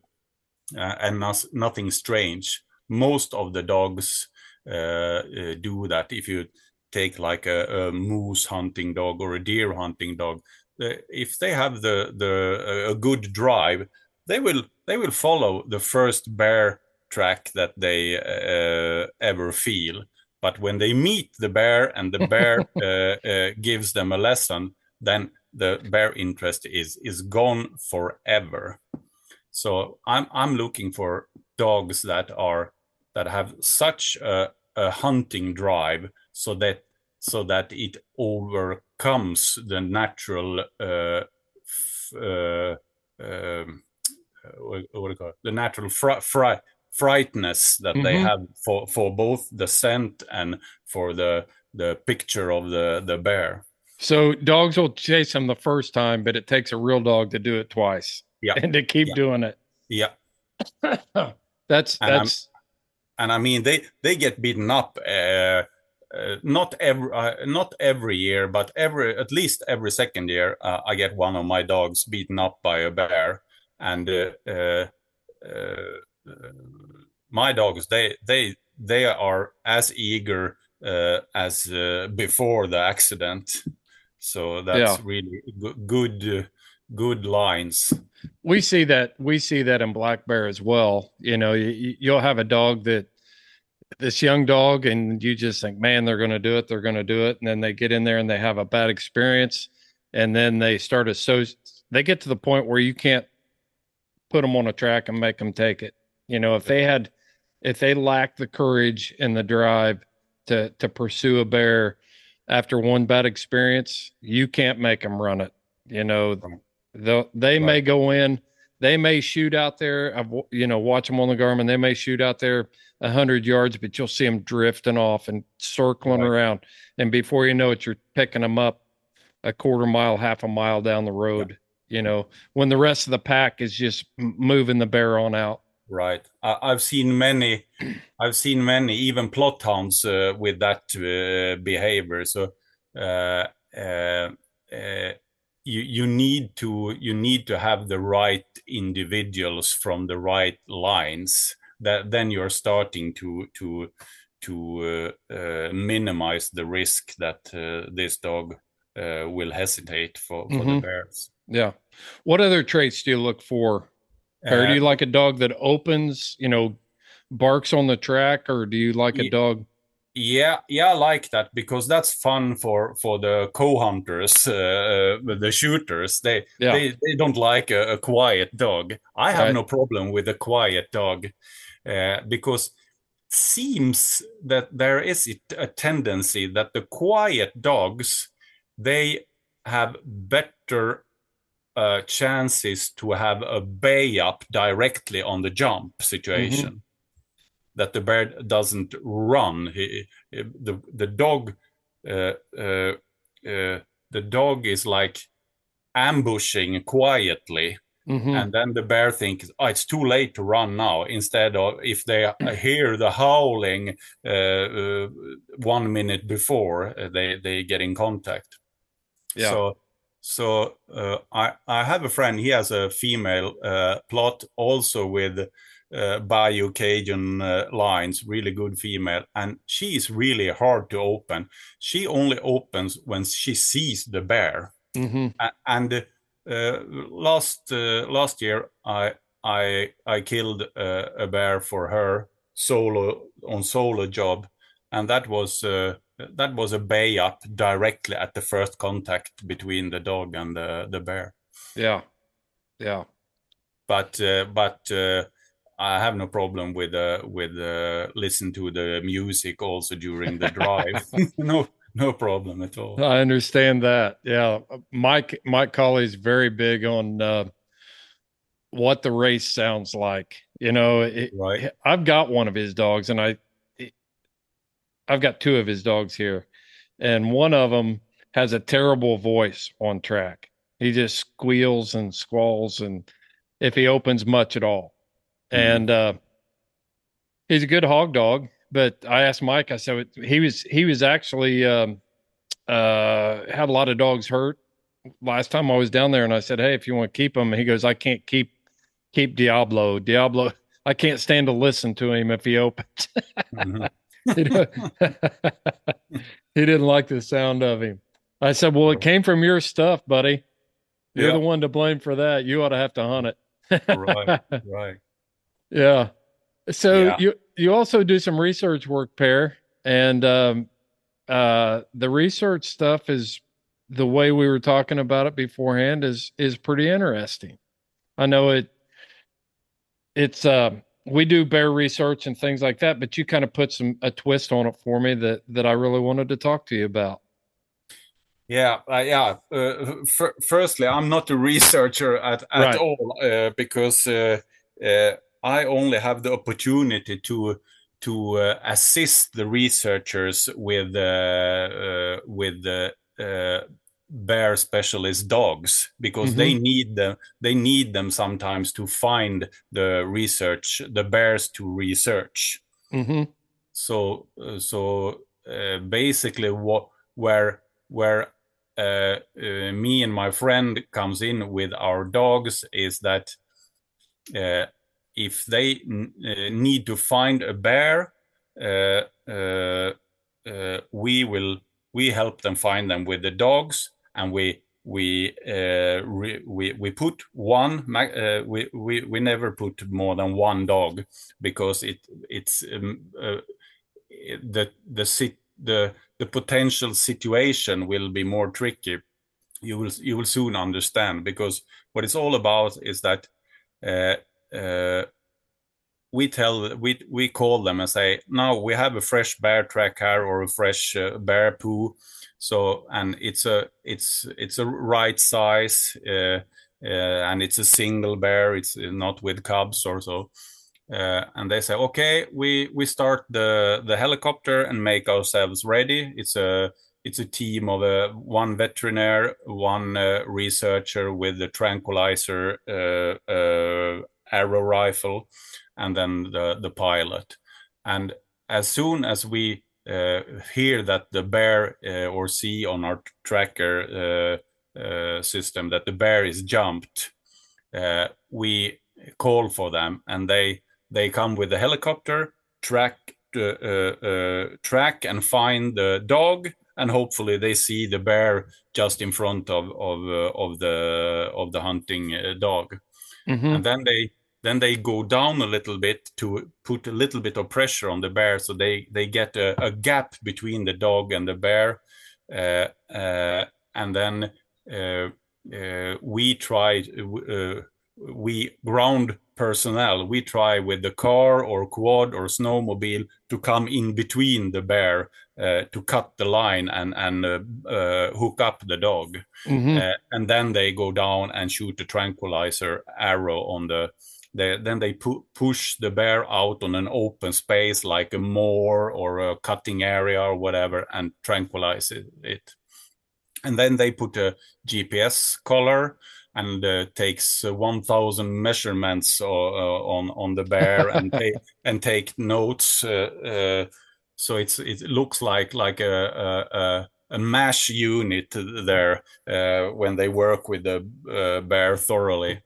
and not, nothing strange. Most of the dogs uh, uh, do that. If you take like a, a moose hunting dog or a deer hunting dog, if they have the the a good drive, they will they will follow the first bear track that they uh, ever feel. But when they meet the bear and the bear uh, uh, gives them a lesson, then the bear interest is is gone forever. So I'm I'm looking for dogs that are that have such a, a hunting drive so that so that it overcomes the natural uh, uh, um, what, what do you call it? the natural fr- fr- frightness that mm-hmm. they have for for both the scent and for the the picture of the the bear. So dogs will chase them the first time, but it takes a real dog to do it twice. Yeah, and to keep yeah. doing it. Yeah, that's and that's. I'm, and I mean they they get beaten up. Uh, uh, not every uh, not every year, but every at least every second year, uh, I get one of my dogs beaten up by a bear, and uh, uh, uh, Uh, my dogs they they they are as eager uh, as uh, before the accident, so that's yeah. really good good lines. We see that we see that in black bear as well. You know, you, you'll have a dog that this young dog and you just think man they're going to do it they're going to do it and then they get in there and they have a bad experience and then they start to so they get to the point where you can't put them on a track and make them take it you know if they had if they lack the courage and the drive to to pursue a bear after one bad experience you can't make them run it you know they they may go in they may shoot out there i've you know watch them on the garmin they may shoot out there 100 yards, but you'll see them drifting off and circling right. around. And before you know it, you're picking them up a quarter mile, half a mile down the road, yeah. you know, when the rest of the pack is just moving the bear on out. Right. I, have seen many, I've seen many, even plott hounds uh, with that uh, behavior. So, uh, uh, uh, you you need to you need to have the right individuals from the right lines that then you're starting to to to uh, minimize the risk that uh, this dog uh, will hesitate for, for mm-hmm. the bears. Yeah. What other traits do you look for? Or do you uh, like a dog that opens, you know, barks on the track, or do you like a dog? Yeah, yeah, I like that because that's fun for for the co-hunters, uh, the shooters. They yeah. they they don't like a, a quiet dog. I have right. no problem with a quiet dog uh, because seems that there is a tendency that the quiet dogs they have better uh, chances to have a bay up directly on the jump situation. That the bear doesn't run. He, he- the the dog, uh, uh, uh, the dog is like ambushing quietly, Mhm. and then the bear thinks, "Oh, it's too late to run now." Instead of if they hear the howling uh, uh, one minute before they they get in contact. Yeah. So, so uh, I I have a friend. He has a female uh, plott also with uh, Bayou Cajun uh, lines, really good female, and she is really hard to open. She only opens when she sees the bear. Mhm. And uh, last uh, last year I I I killed uh, a bear for her solo on solo job, and that was uh, that was a bay up directly at the first contact between the dog and the the bear. Yeah. Yeah. But uh, but uh, I have no problem with uh, with uh, listen to the music also during the drive. no no problem at all. I understand that. Yeah. Mike Mike Colley's very big on uh, what the race sounds like. You know, it, Right. I've got one of his dogs and I I've got two of his dogs here. And one of them has a terrible voice on track. He just squeals and squalls and if he opens much at all. And uh he's a good hog dog, but I asked Mike, I said he was he was actually um uh had a lot of dogs hurt last time I was down there and I said, Hey, if you want to keep him, he goes, I can't keep keep Diablo. Diablo I can't stand to listen to him if he opens. Mhm. he, didn't like the sound of him. I said, Well, it came from your stuff, buddy. You're Yeah. the one to blame for that. You ought to have to hunt it. right, right. Yeah. So Yeah. you you also do some research work, Per, and um, uh, the research stuff is the way we were talking about it beforehand is is pretty interesting. I know it. It's uh, we do bear research and things like that, but you kind of put some a twist on it for me that that I really wanted to talk to you about. Yeah, uh, yeah. Uh, f- firstly, I'm not a researcher at, at Right. all uh, because uh, uh, I only have the opportunity to to uh, assist the researchers with uh, uh, with the uh, bear specialist dogs because they need them. They need them sometimes to find the research, the bears to research Mm-hmm. so uh, so uh, basically what where where uh, uh, me and my friend comes in with our dogs is that uh, if they n- uh, need to find a bear uh, uh, uh, we will we help them find them with the dogs and we we uh, re, we we put one uh, we, we we never put more than one dog because it it's um, uh, the the the the potential situation will be more tricky. You will you will soon understand because what it's all about is that uh, uh, we tell we we call them and say now we have a fresh bear track here or a fresh uh, bear poo so and it's a it's it's a right size uh, uh, and it's a single bear. It's not with cubs or so. Uh, and they say okay we we start the the helicopter and make ourselves ready. It's a it's a team of uh, one veterinarian one uh, researcher with the tranquilizer uh, uh, arrow rifle and then the the pilot. And as soon as we uh, hear that the bear uh, or see on our tracker uh, uh, system that the bear is jumped uh, we call for them and they they come with the helicopter track uh, uh, uh, track and find the dog and hopefully they see the bear just in front of of uh, of the of the hunting uh, dog Mm-hmm. and then they then they go down a little bit to put a little bit of pressure on the bear so they they get a, a gap between the dog and the bear. Uh, uh, and then uh, uh, we try uh, we ground personnel. We try with the car or quad or snowmobile to come in between the bear uh, to cut the line and and uh, uh, hook up the dog. Mhm. uh, and then they go down and shoot a tranquilizer arrow on the they, then they pu- push the bear out on an open space like a moor or a cutting area or whatever and tranquilize it, it. and then they put a gps collar and uh, takes uh, 1000 measurements uh, uh, on on the bear and take and take notes uh, uh, so it's it looks like like a, a, a mash unit there uh, when they work with the uh, bear thoroughly.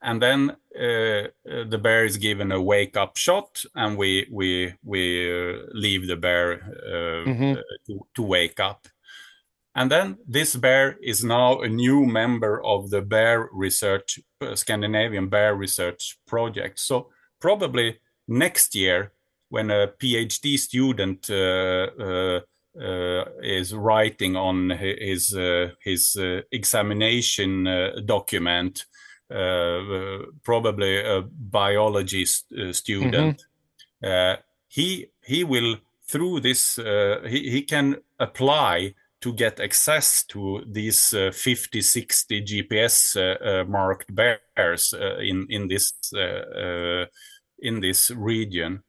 And then uh, uh, the bear is given a wake up shot, and we we we uh, leave the bear uh, Mhm. uh, to, to wake up. And then this bear is now a new member of the bear research, uh, Scandinavian bear research project. So probably next year, when a PhD student uh, uh, is writing on his uh, his uh, examination uh, document, probably a biology uh, student, uh, he he will through this uh, he, he can apply to get access to these uh, 50 60 gps uh, uh, marked bears uh, in in this uh, uh, in this region.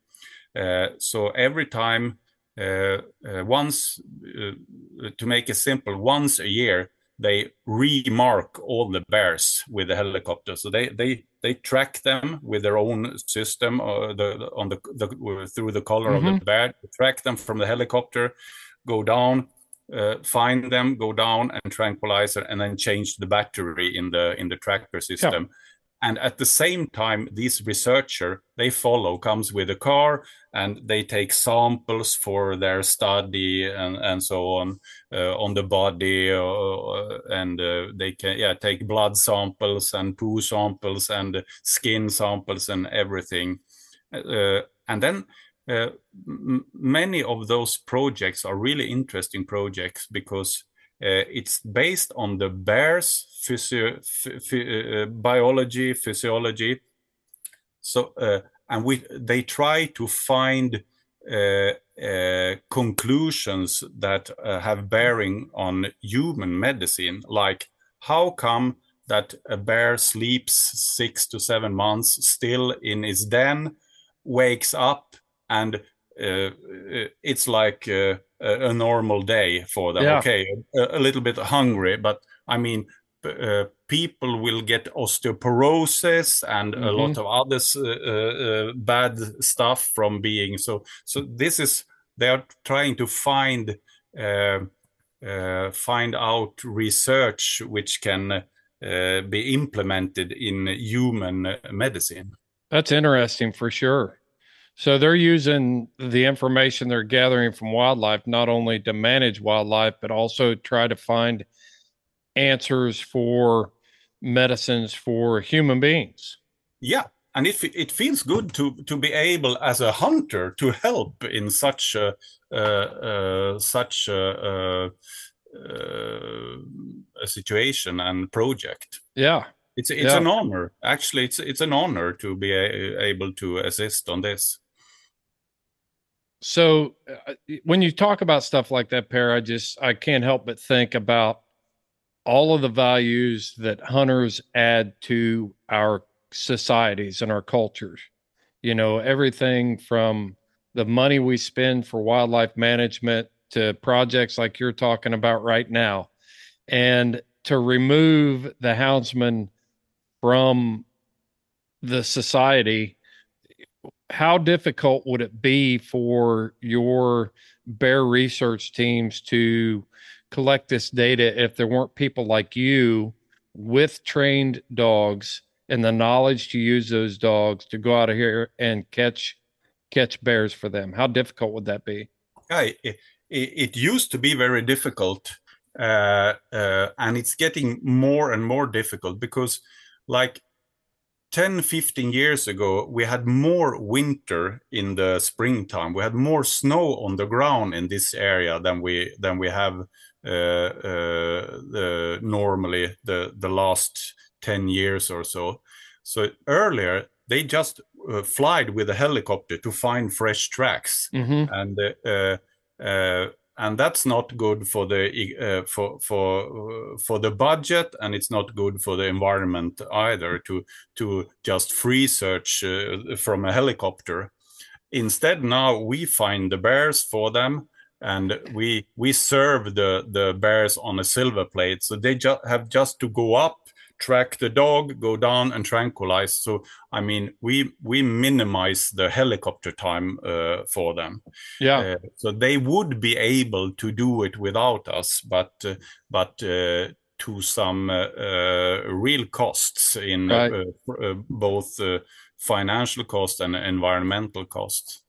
Uh, so every time uh, uh, once uh, to make it simple once a year they remark all the bears with the helicopter. So they they they track them with their own system uh, the, on the, the through the color of the bear track them from the helicopter go down uh, find them go down and tranquilizer and then change the battery in the in the tracker system and at the same time this researcher they follow comes with a car and they take samples for their study and and so on uh, on the body uh, and uh, they can yeah take blood samples and poo samples and skin samples and everything. Uh, and then uh, many of those projects are really interesting projects because it's based on the bear's physio- ph- ph- uh, biology, physiology. So, uh, and we they try to find uh, uh, conclusions that uh, have bearing on human medicine, like how come that a bear sleeps six to seven months still in his den, wakes up, and uh, uh, it's like uh, a, a normal day for them. Yeah. Okay, a, a little bit hungry, but I mean, uh, people will get osteoporosis and a lot of other uh, uh, bad stuff from being so. So this is they are trying to find uh, uh, find out research which can uh, be implemented in human medicine. That's interesting for sure. So they're using the information they're gathering from wildlife not only to manage wildlife, but also try to find answers for medicines for human beings. Yeah, and it it feels good to to be able as a hunter to help in such a uh, uh, such a, uh, uh, a situation and project. Yeah. It's it's Yeah. an honor. Actually, it's it's an honor to be a, able to assist on this. So uh, when you talk about stuff like that, Per, I just I can't help but think about all of the values that hunters add to our societies and our cultures. You know, everything from the money we spend for wildlife management to projects like you're talking about right now. And to remove the houndsman from the society how difficult would it be for your bear research teams to collect this data if there weren't people like you with trained dogs and the knowledge to use those dogs to go out of here and catch catch bears for them? How difficult would that be? It, it, it used to be very difficult, uh, uh, and it's getting more and more difficult because, like 10, 15 years ago, we had more winter in the springtime. We had more snow on the ground in this area than we than we have uh, uh, the, normally the the last 10 years or so. So earlier they just uh, flied with a helicopter to find fresh tracks, hmm and uh, uh, and that's not good for the uh, for for uh, for the budget, and it's not good for the environment either to to just free search uh, from a helicopter. Instead, now we find the bears for them, and we we serve the the bears on a silver plate. So they just have just to go up, track the dog, go down, and tranquilize. So I mean, we we minimize the helicopter time uh, for them. Yeah. Uh, so they would be able to do it without us, but uh, but uh, to some uh, uh, real costs in Right. uh, uh, both uh, financial cost and environmental costs.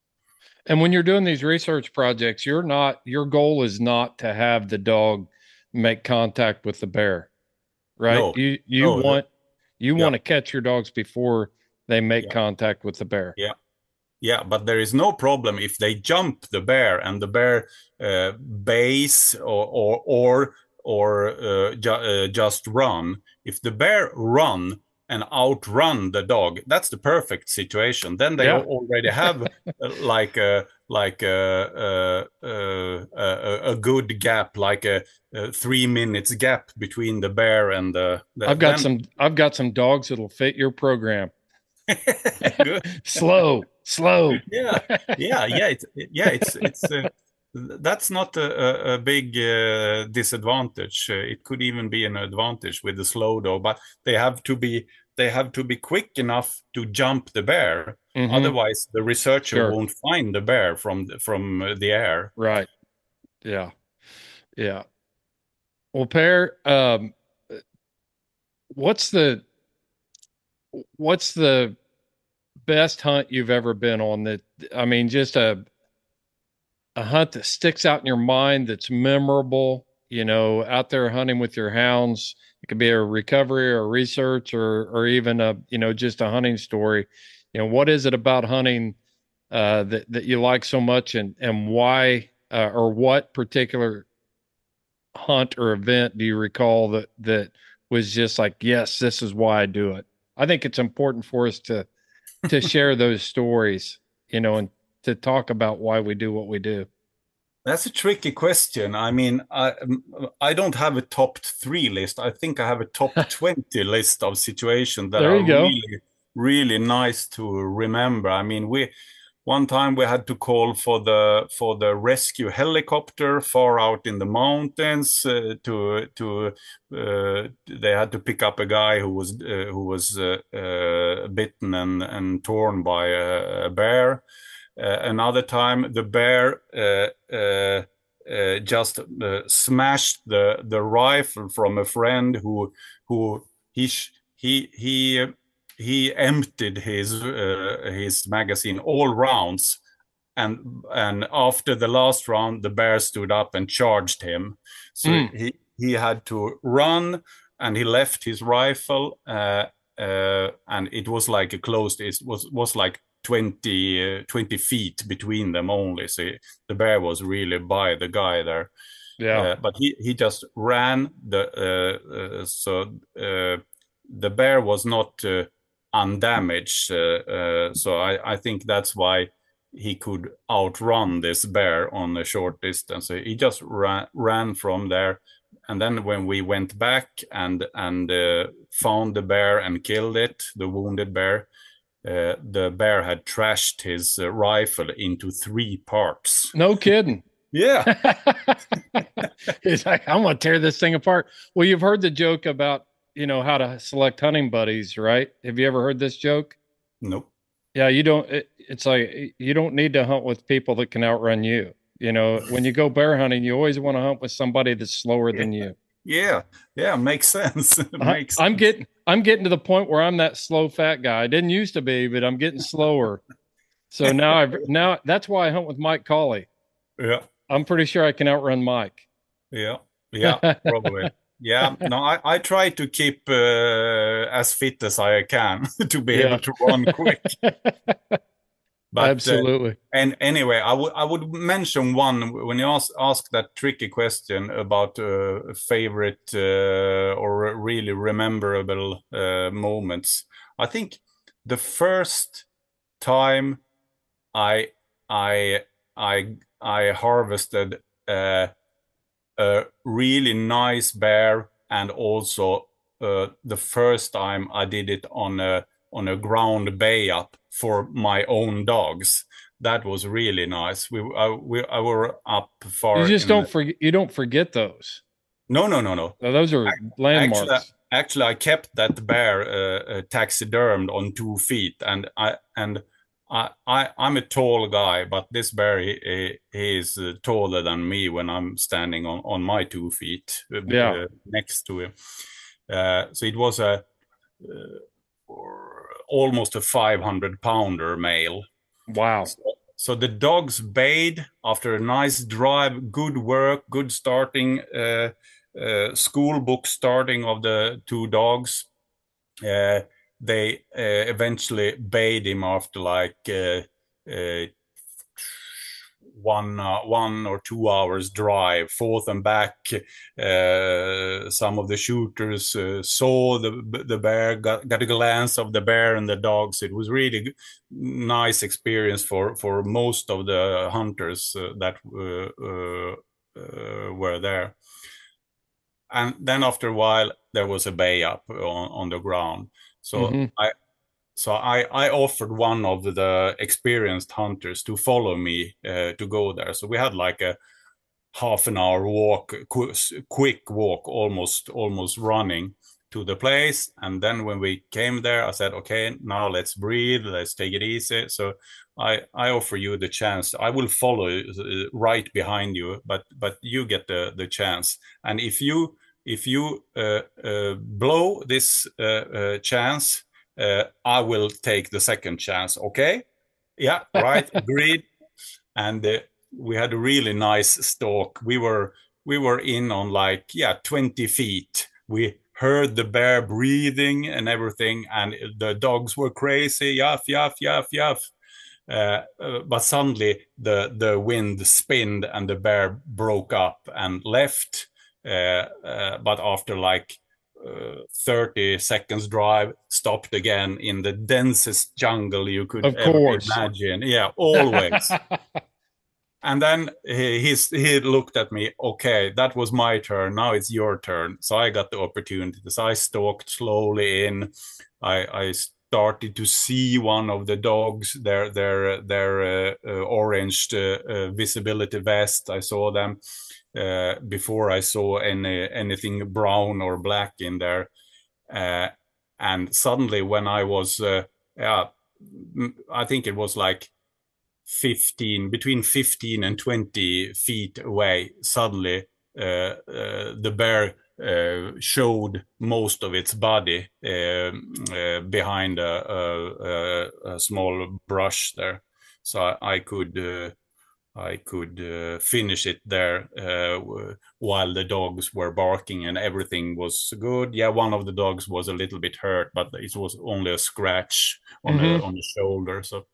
And when you're doing these research projects, you're not, your goal is not to have the dog make contact with the bear, right? No. You, you No, want, you Yeah. want to catch your dogs before they make Yeah. contact with the bear. Yeah, Yeah, but there is no problem if they jump the bear and the bear uh, bays or or or, or uh, ju- uh, just run. If the bear run and outrun the dog, that's the perfect situation. Then they Yeah. already have uh, like a like a a, a, a, a good gap, like a, three minutes gap between the bear and the. the I've got some, I've got some dogs that'll fit your program. Slow, slow. yeah yeah yeah it's yeah it's it's uh, that's not a, a, big uh, disadvantage uh, it could even be an advantage with the slow dog but they have to be they have to be quick enough to jump the bear Mhm. otherwise the researcher Sure. won't find the bear from from uh, the air Right. Yeah. Yeah. Well, Per, um, what's the what's the best hunt you've ever been on that I mean just a a hunt that sticks out in your mind that's memorable, you know, out there hunting with your hounds. It could be a recovery or research or or even a, you know, just a hunting story. You know, what is it about hunting uh, that that you like so much, and and why, uh, or what particular hunt or event do you recall that that was just like, yes, this is why I do it. I think it's important for us to to share those stories, you know, and to talk about why we do what we do. That's a tricky question. I mean, I I don't have a top three list. I think I have a top twenty list of situations that There are go. really really nice to remember. I mean, we one time we had to call for the for the rescue helicopter far out in the mountains uh, to to uh, they had to pick up a guy who was uh, who was uh, uh, bitten and and torn by a, a bear. Uh, another time, the bear just smashed the the rifle from a friend who who he he he he emptied his uh, his magazine all rounds and and after the last round the bear stood up and charged him so Mm. he he had to run and he left his rifle uh, uh, and it was like a closed it was was like 20 uh, 20 feet between them only so the bear was really by the guy there Yeah. uh, but he he just ran the uh, uh, so uh, the bear was not uh, undamaged uh, uh, so I, I think that's why he could outrun this bear on a short distance so he just ran, ran from there and then when we went back and and uh, found the bear and killed it the wounded bear uh, the bear had trashed his uh, rifle into three parts no kidding. yeah He's like, I'm gonna tear this thing apart. Well, you've heard the joke about, you know, how to select hunting buddies, right? Have you ever heard this joke? nope Yeah, you don't. It, it's like you don't need to hunt with people that can outrun you. You know, when you go bear hunting, you always want to hunt with somebody that's slower than you. Yeah, yeah, makes sense. I, makes I'm sense. getting, I'm getting to the point where I'm that slow fat guy. I didn't used to be, but I'm getting slower. So now I've now that's why I hunt with Mike Colley. Yeah, I'm pretty sure I can outrun Mike. yeah, yeah, probably. Yeah, no, I, I try to keep uh, as fit as I can to be Yeah. able to run quick. But uh, Absolutely. and anyway, I would I would mention one when you ask ask that tricky question about uh, favorite uh, or really rememberable uh, moments. I think the first time I I I I harvested uh, a really nice bear, and also uh, the first time I did it on a on a ground bay up for my own dogs. That was really nice. We I, we I were up far. You just don't the- forget. You don't forget those. No, no, no, no. Those are landmarks. Actually, actually, I kept that bear uh, uh, taxidermed on two feet, and I and I, I I'm a tall guy, but this bear he, he, he is uh, taller than me when I'm standing on on my two feet uh, Yeah. uh, next to him. Uh, so it was a uh, almost a 500 pounder male. wow. So the dogs bayed after a nice drive, good work, good starting, uh, uh, school book starting of the two dogs. Uh, they uh, eventually bayed him after like uh, uh, one uh, one or two hours drive forth and back. Uh, some of the shooters uh, saw the the bear, got, got a glance of the bear and the dogs. It was really nice experience for for most of the hunters that were there. And then after a while, there was a bay up on, on the ground. So Mhm. I so I, I offered one of the experienced hunters to follow me uh, to go there. So we had like a half an hour walk, qu- quick walk, almost almost running to the place. And then when we came there, I said, "Okay, now let's breathe. Let's take it easy." So I I offer you the chance. I will follow uh, right behind you, but but you get the the chance. And if you if you uh, uh, blow this uh, chance, uh, I will take the second chance. Okay? Yeah, right. Agreed. And uh, we had a really nice stalk. We were we were in on like yeah 20 feet. We heard the bear breathing and everything, and the dogs were crazy. Yuff, yuff, yuff, yuff. Uh, uh, but suddenly the the wind spinned and the bear broke up and left. Uh, uh, but after like uh, 30 seconds drive, stopped again in the densest jungle you could Of ever course. imagine. Yeah, always. and then he he's, he looked at me. Okay, that was my turn. Now it's your turn. So I got the opportunity. So I stalked slowly in. I I started to see one of the dogs. Their their their uh, uh, orange uh, visibility vest. I saw them uh, before I saw any anything brown or black in there. Uh, and suddenly, when I was, uh, I think it was like 15, between 15 and 20 feet away, suddenly uh, uh, the bear uh, showed most of its body um, behind a, a, a, small brush there. So I, I could I could uh, finish it there uh, while the dogs were barking and everything was good. Yeah, one of the dogs was a little bit hurt, but it was only a scratch on Mhm. the on the shoulder. So,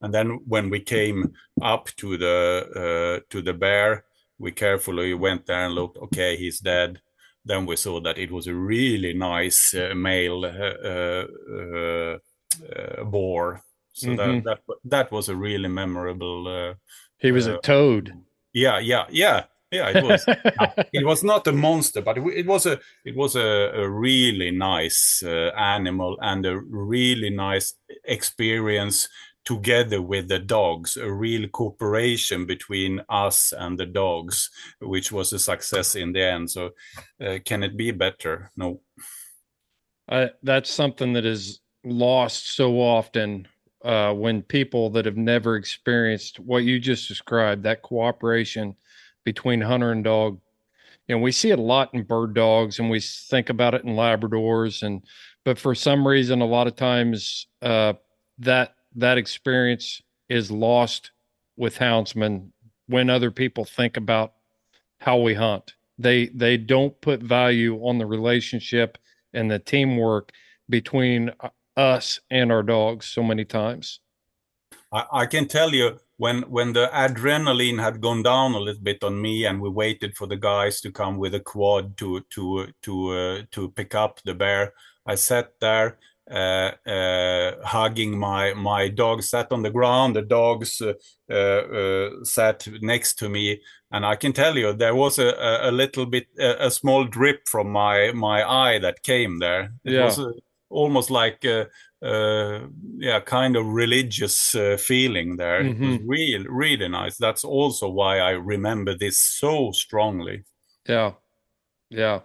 and then when we came up to the uh, to the bear, we carefully went there and looked. Okay, he's dead. Then we saw that it was a really nice uh, male uh, uh, boar. So Mhm. that that that was a really memorable. Uh, He was a uh, toad. yeah, yeah, yeah, yeah. It was. it was not a monster, but it, it was a it was a, a really nice uh, animal and a really nice experience together with the dogs. A real cooperation between us and the dogs, which was a success in the end. So, uh, can it be better? No. Uh, that's something that is lost so often uh, when people that have never experienced what you just described that cooperation between hunter and dog. Know we see it a lot in bird dogs and we think about it in labradors and but for some reason a lot of times uh, that that experience is lost with houndsmen when other people think about how we hunt. They they don't put value on the relationship and the teamwork between uh, us and our dogs so many times. I, I can tell you when when the adrenaline had gone down a little bit on me, and we waited for the guys to come with a quad to to to uh, to pick up the bear. I sat there uh, uh, hugging my my dog sat on the ground the dogs uh, uh, sat next to me and i can tell you there was a, a, little bit a, a, small drip from my my eye that came there it yeah. was almost like uh, yeah kind of religious uh, feeling there. Mm-hmm. it was Mm-hmm. really really nice. That's also why i remember this so strongly. Yeah. Yeah.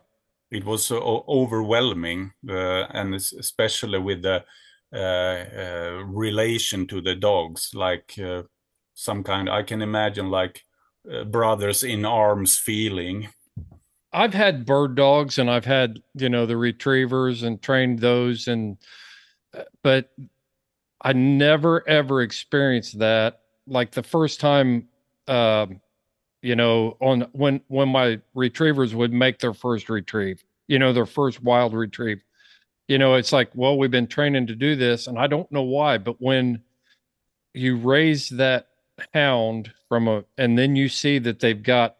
It was so overwhelming uh, and especially with the uh, uh, relation to the dogs like uh, some kind i can imagine like brothers in arms feeling i've had bird dogs and i've had you know the retrievers and trained those and but I never ever experienced that. Like the first time, uh, you know, on when when my retrievers would make their first retrieve, you know, their first wild retrieve. You know, it's like, well, we've been training to do this, and I don't know why, but when you raise that hound from a, and then you see that they've got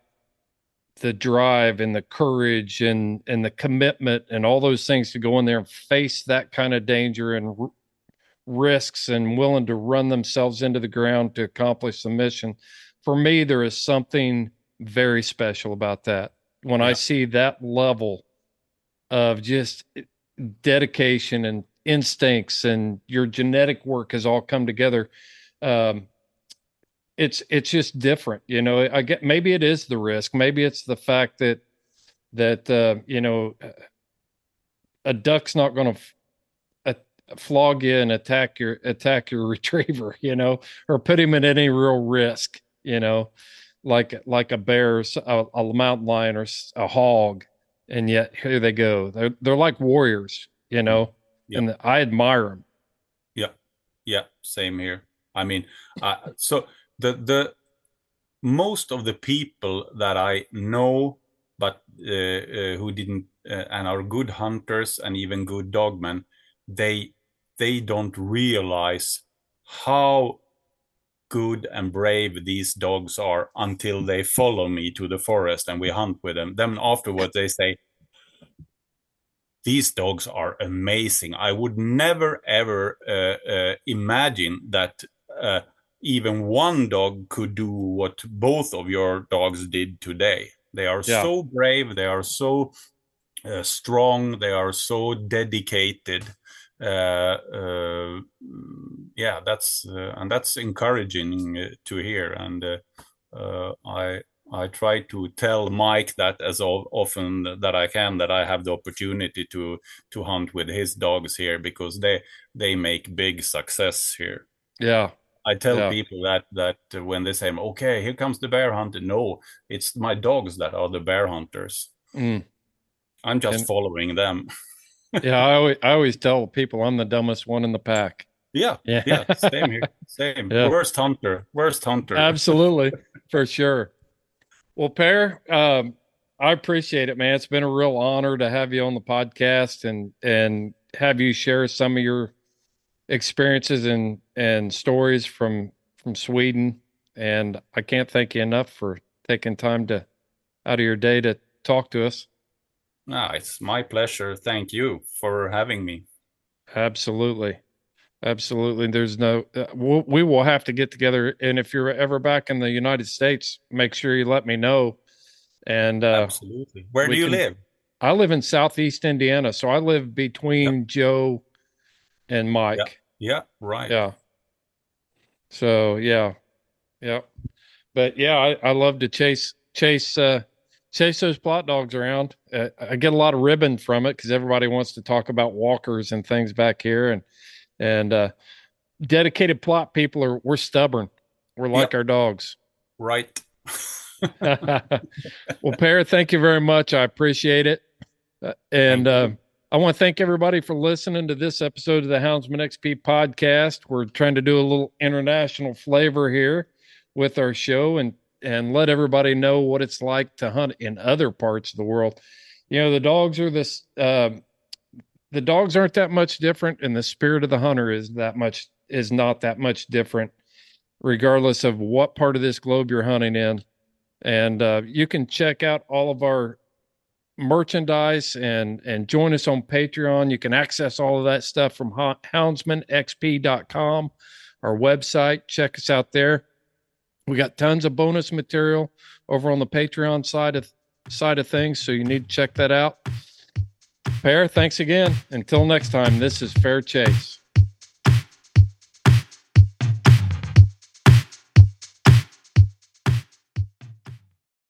the drive and the courage and and the commitment and all those things to go in there and face that kind of danger and r- risks and willing to run themselves into the ground to accomplish the mission for me there is something very special about that when yeah. i see that level of just dedication and instincts and your genetic work has all come together um, it's it's just different you know i get maybe it is the risk maybe it's the fact that that uh, you know a duck's not going to f- a- flog you and attack your attack your retriever you know or put him at any real risk you know like like a bear a, a mountain lion or a hog and yet here they go. They're they're like warriors you know yeah. and i admire them yeah yeah same here. I mean uh, so the the most of the people that I know, but uh, uh, who didn't uh, and are good hunters and even good dogmen, they they don't realize how good and brave these dogs are until they follow me to the forest and we hunt with them. Then afterwards they say, "These dogs are amazing. I would never ever uh, uh, imagine that." Uh, even one dog could do what both of your dogs did today. They are yeah. so brave, they are so uh, strong, they are so dedicated. Uh, uh, yeah, that's and that's encouraging to hear. And I I try to tell Mike that as often that I can that I have the opportunity to to hunt with his dogs here because they they make big success here. Yeah, I tell Yeah. people that that when they say, "Okay, here comes the bear hunter," no, it's my dogs that are the bear hunters. Mm. I'm just And- following them. yeah. I always, I always tell people I'm the dumbest one in the pack. Yeah, Yeah. yeah, same here, same. Yeah. Worst hunter, worst hunter. Absolutely, for sure. Well, Per, um, I appreciate it, man. It's been a real honor to have you on the podcast and and have you share some of your experiences and and stories from from Sweden. And I can't thank you enough for taking time to out of your day to talk to us. Ah, it's my pleasure. Thank you for having me. Absolutely. Absolutely. There's no, uh, we'll, we will have to get together. And if you're ever back in the United States, make sure you let me know. And uh, Absolutely. Where do you can- live? I live in Southeast Indiana. So I live between Joe and Mike. Yeah, right. Yeah. So yeah. Yeah. But yeah, I, I love to chase, chase, uh, chase those plott dogs around. Uh, I get a lot of ribbon from it because everybody wants to talk about walkers and things back here, and and uh, dedicated plott people are we're stubborn. We're like our dogs. Right. well, Per, thank you very much. I appreciate it, Uh, and uh, I want to thank everybody for listening to this episode of the Houndsman XP podcast. We're trying to do a little international flavor here with our show and and let everybody know what it's like to hunt in other parts of the world. You know, the dogs are this. Um, the dogs aren't that much different, and the spirit of the hunter is that much is not that much different, regardless of what part of this globe you're hunting in. And uh, you can check out all of our merchandise and and join us on Patreon. You can access all of that stuff from ho- houndsmanxp.com, our website. Check us out there. We got tons of bonus material over on the Patreon side of side of things, so you need to check that out. Per, thanks again. Until next time, this is Fair Chase.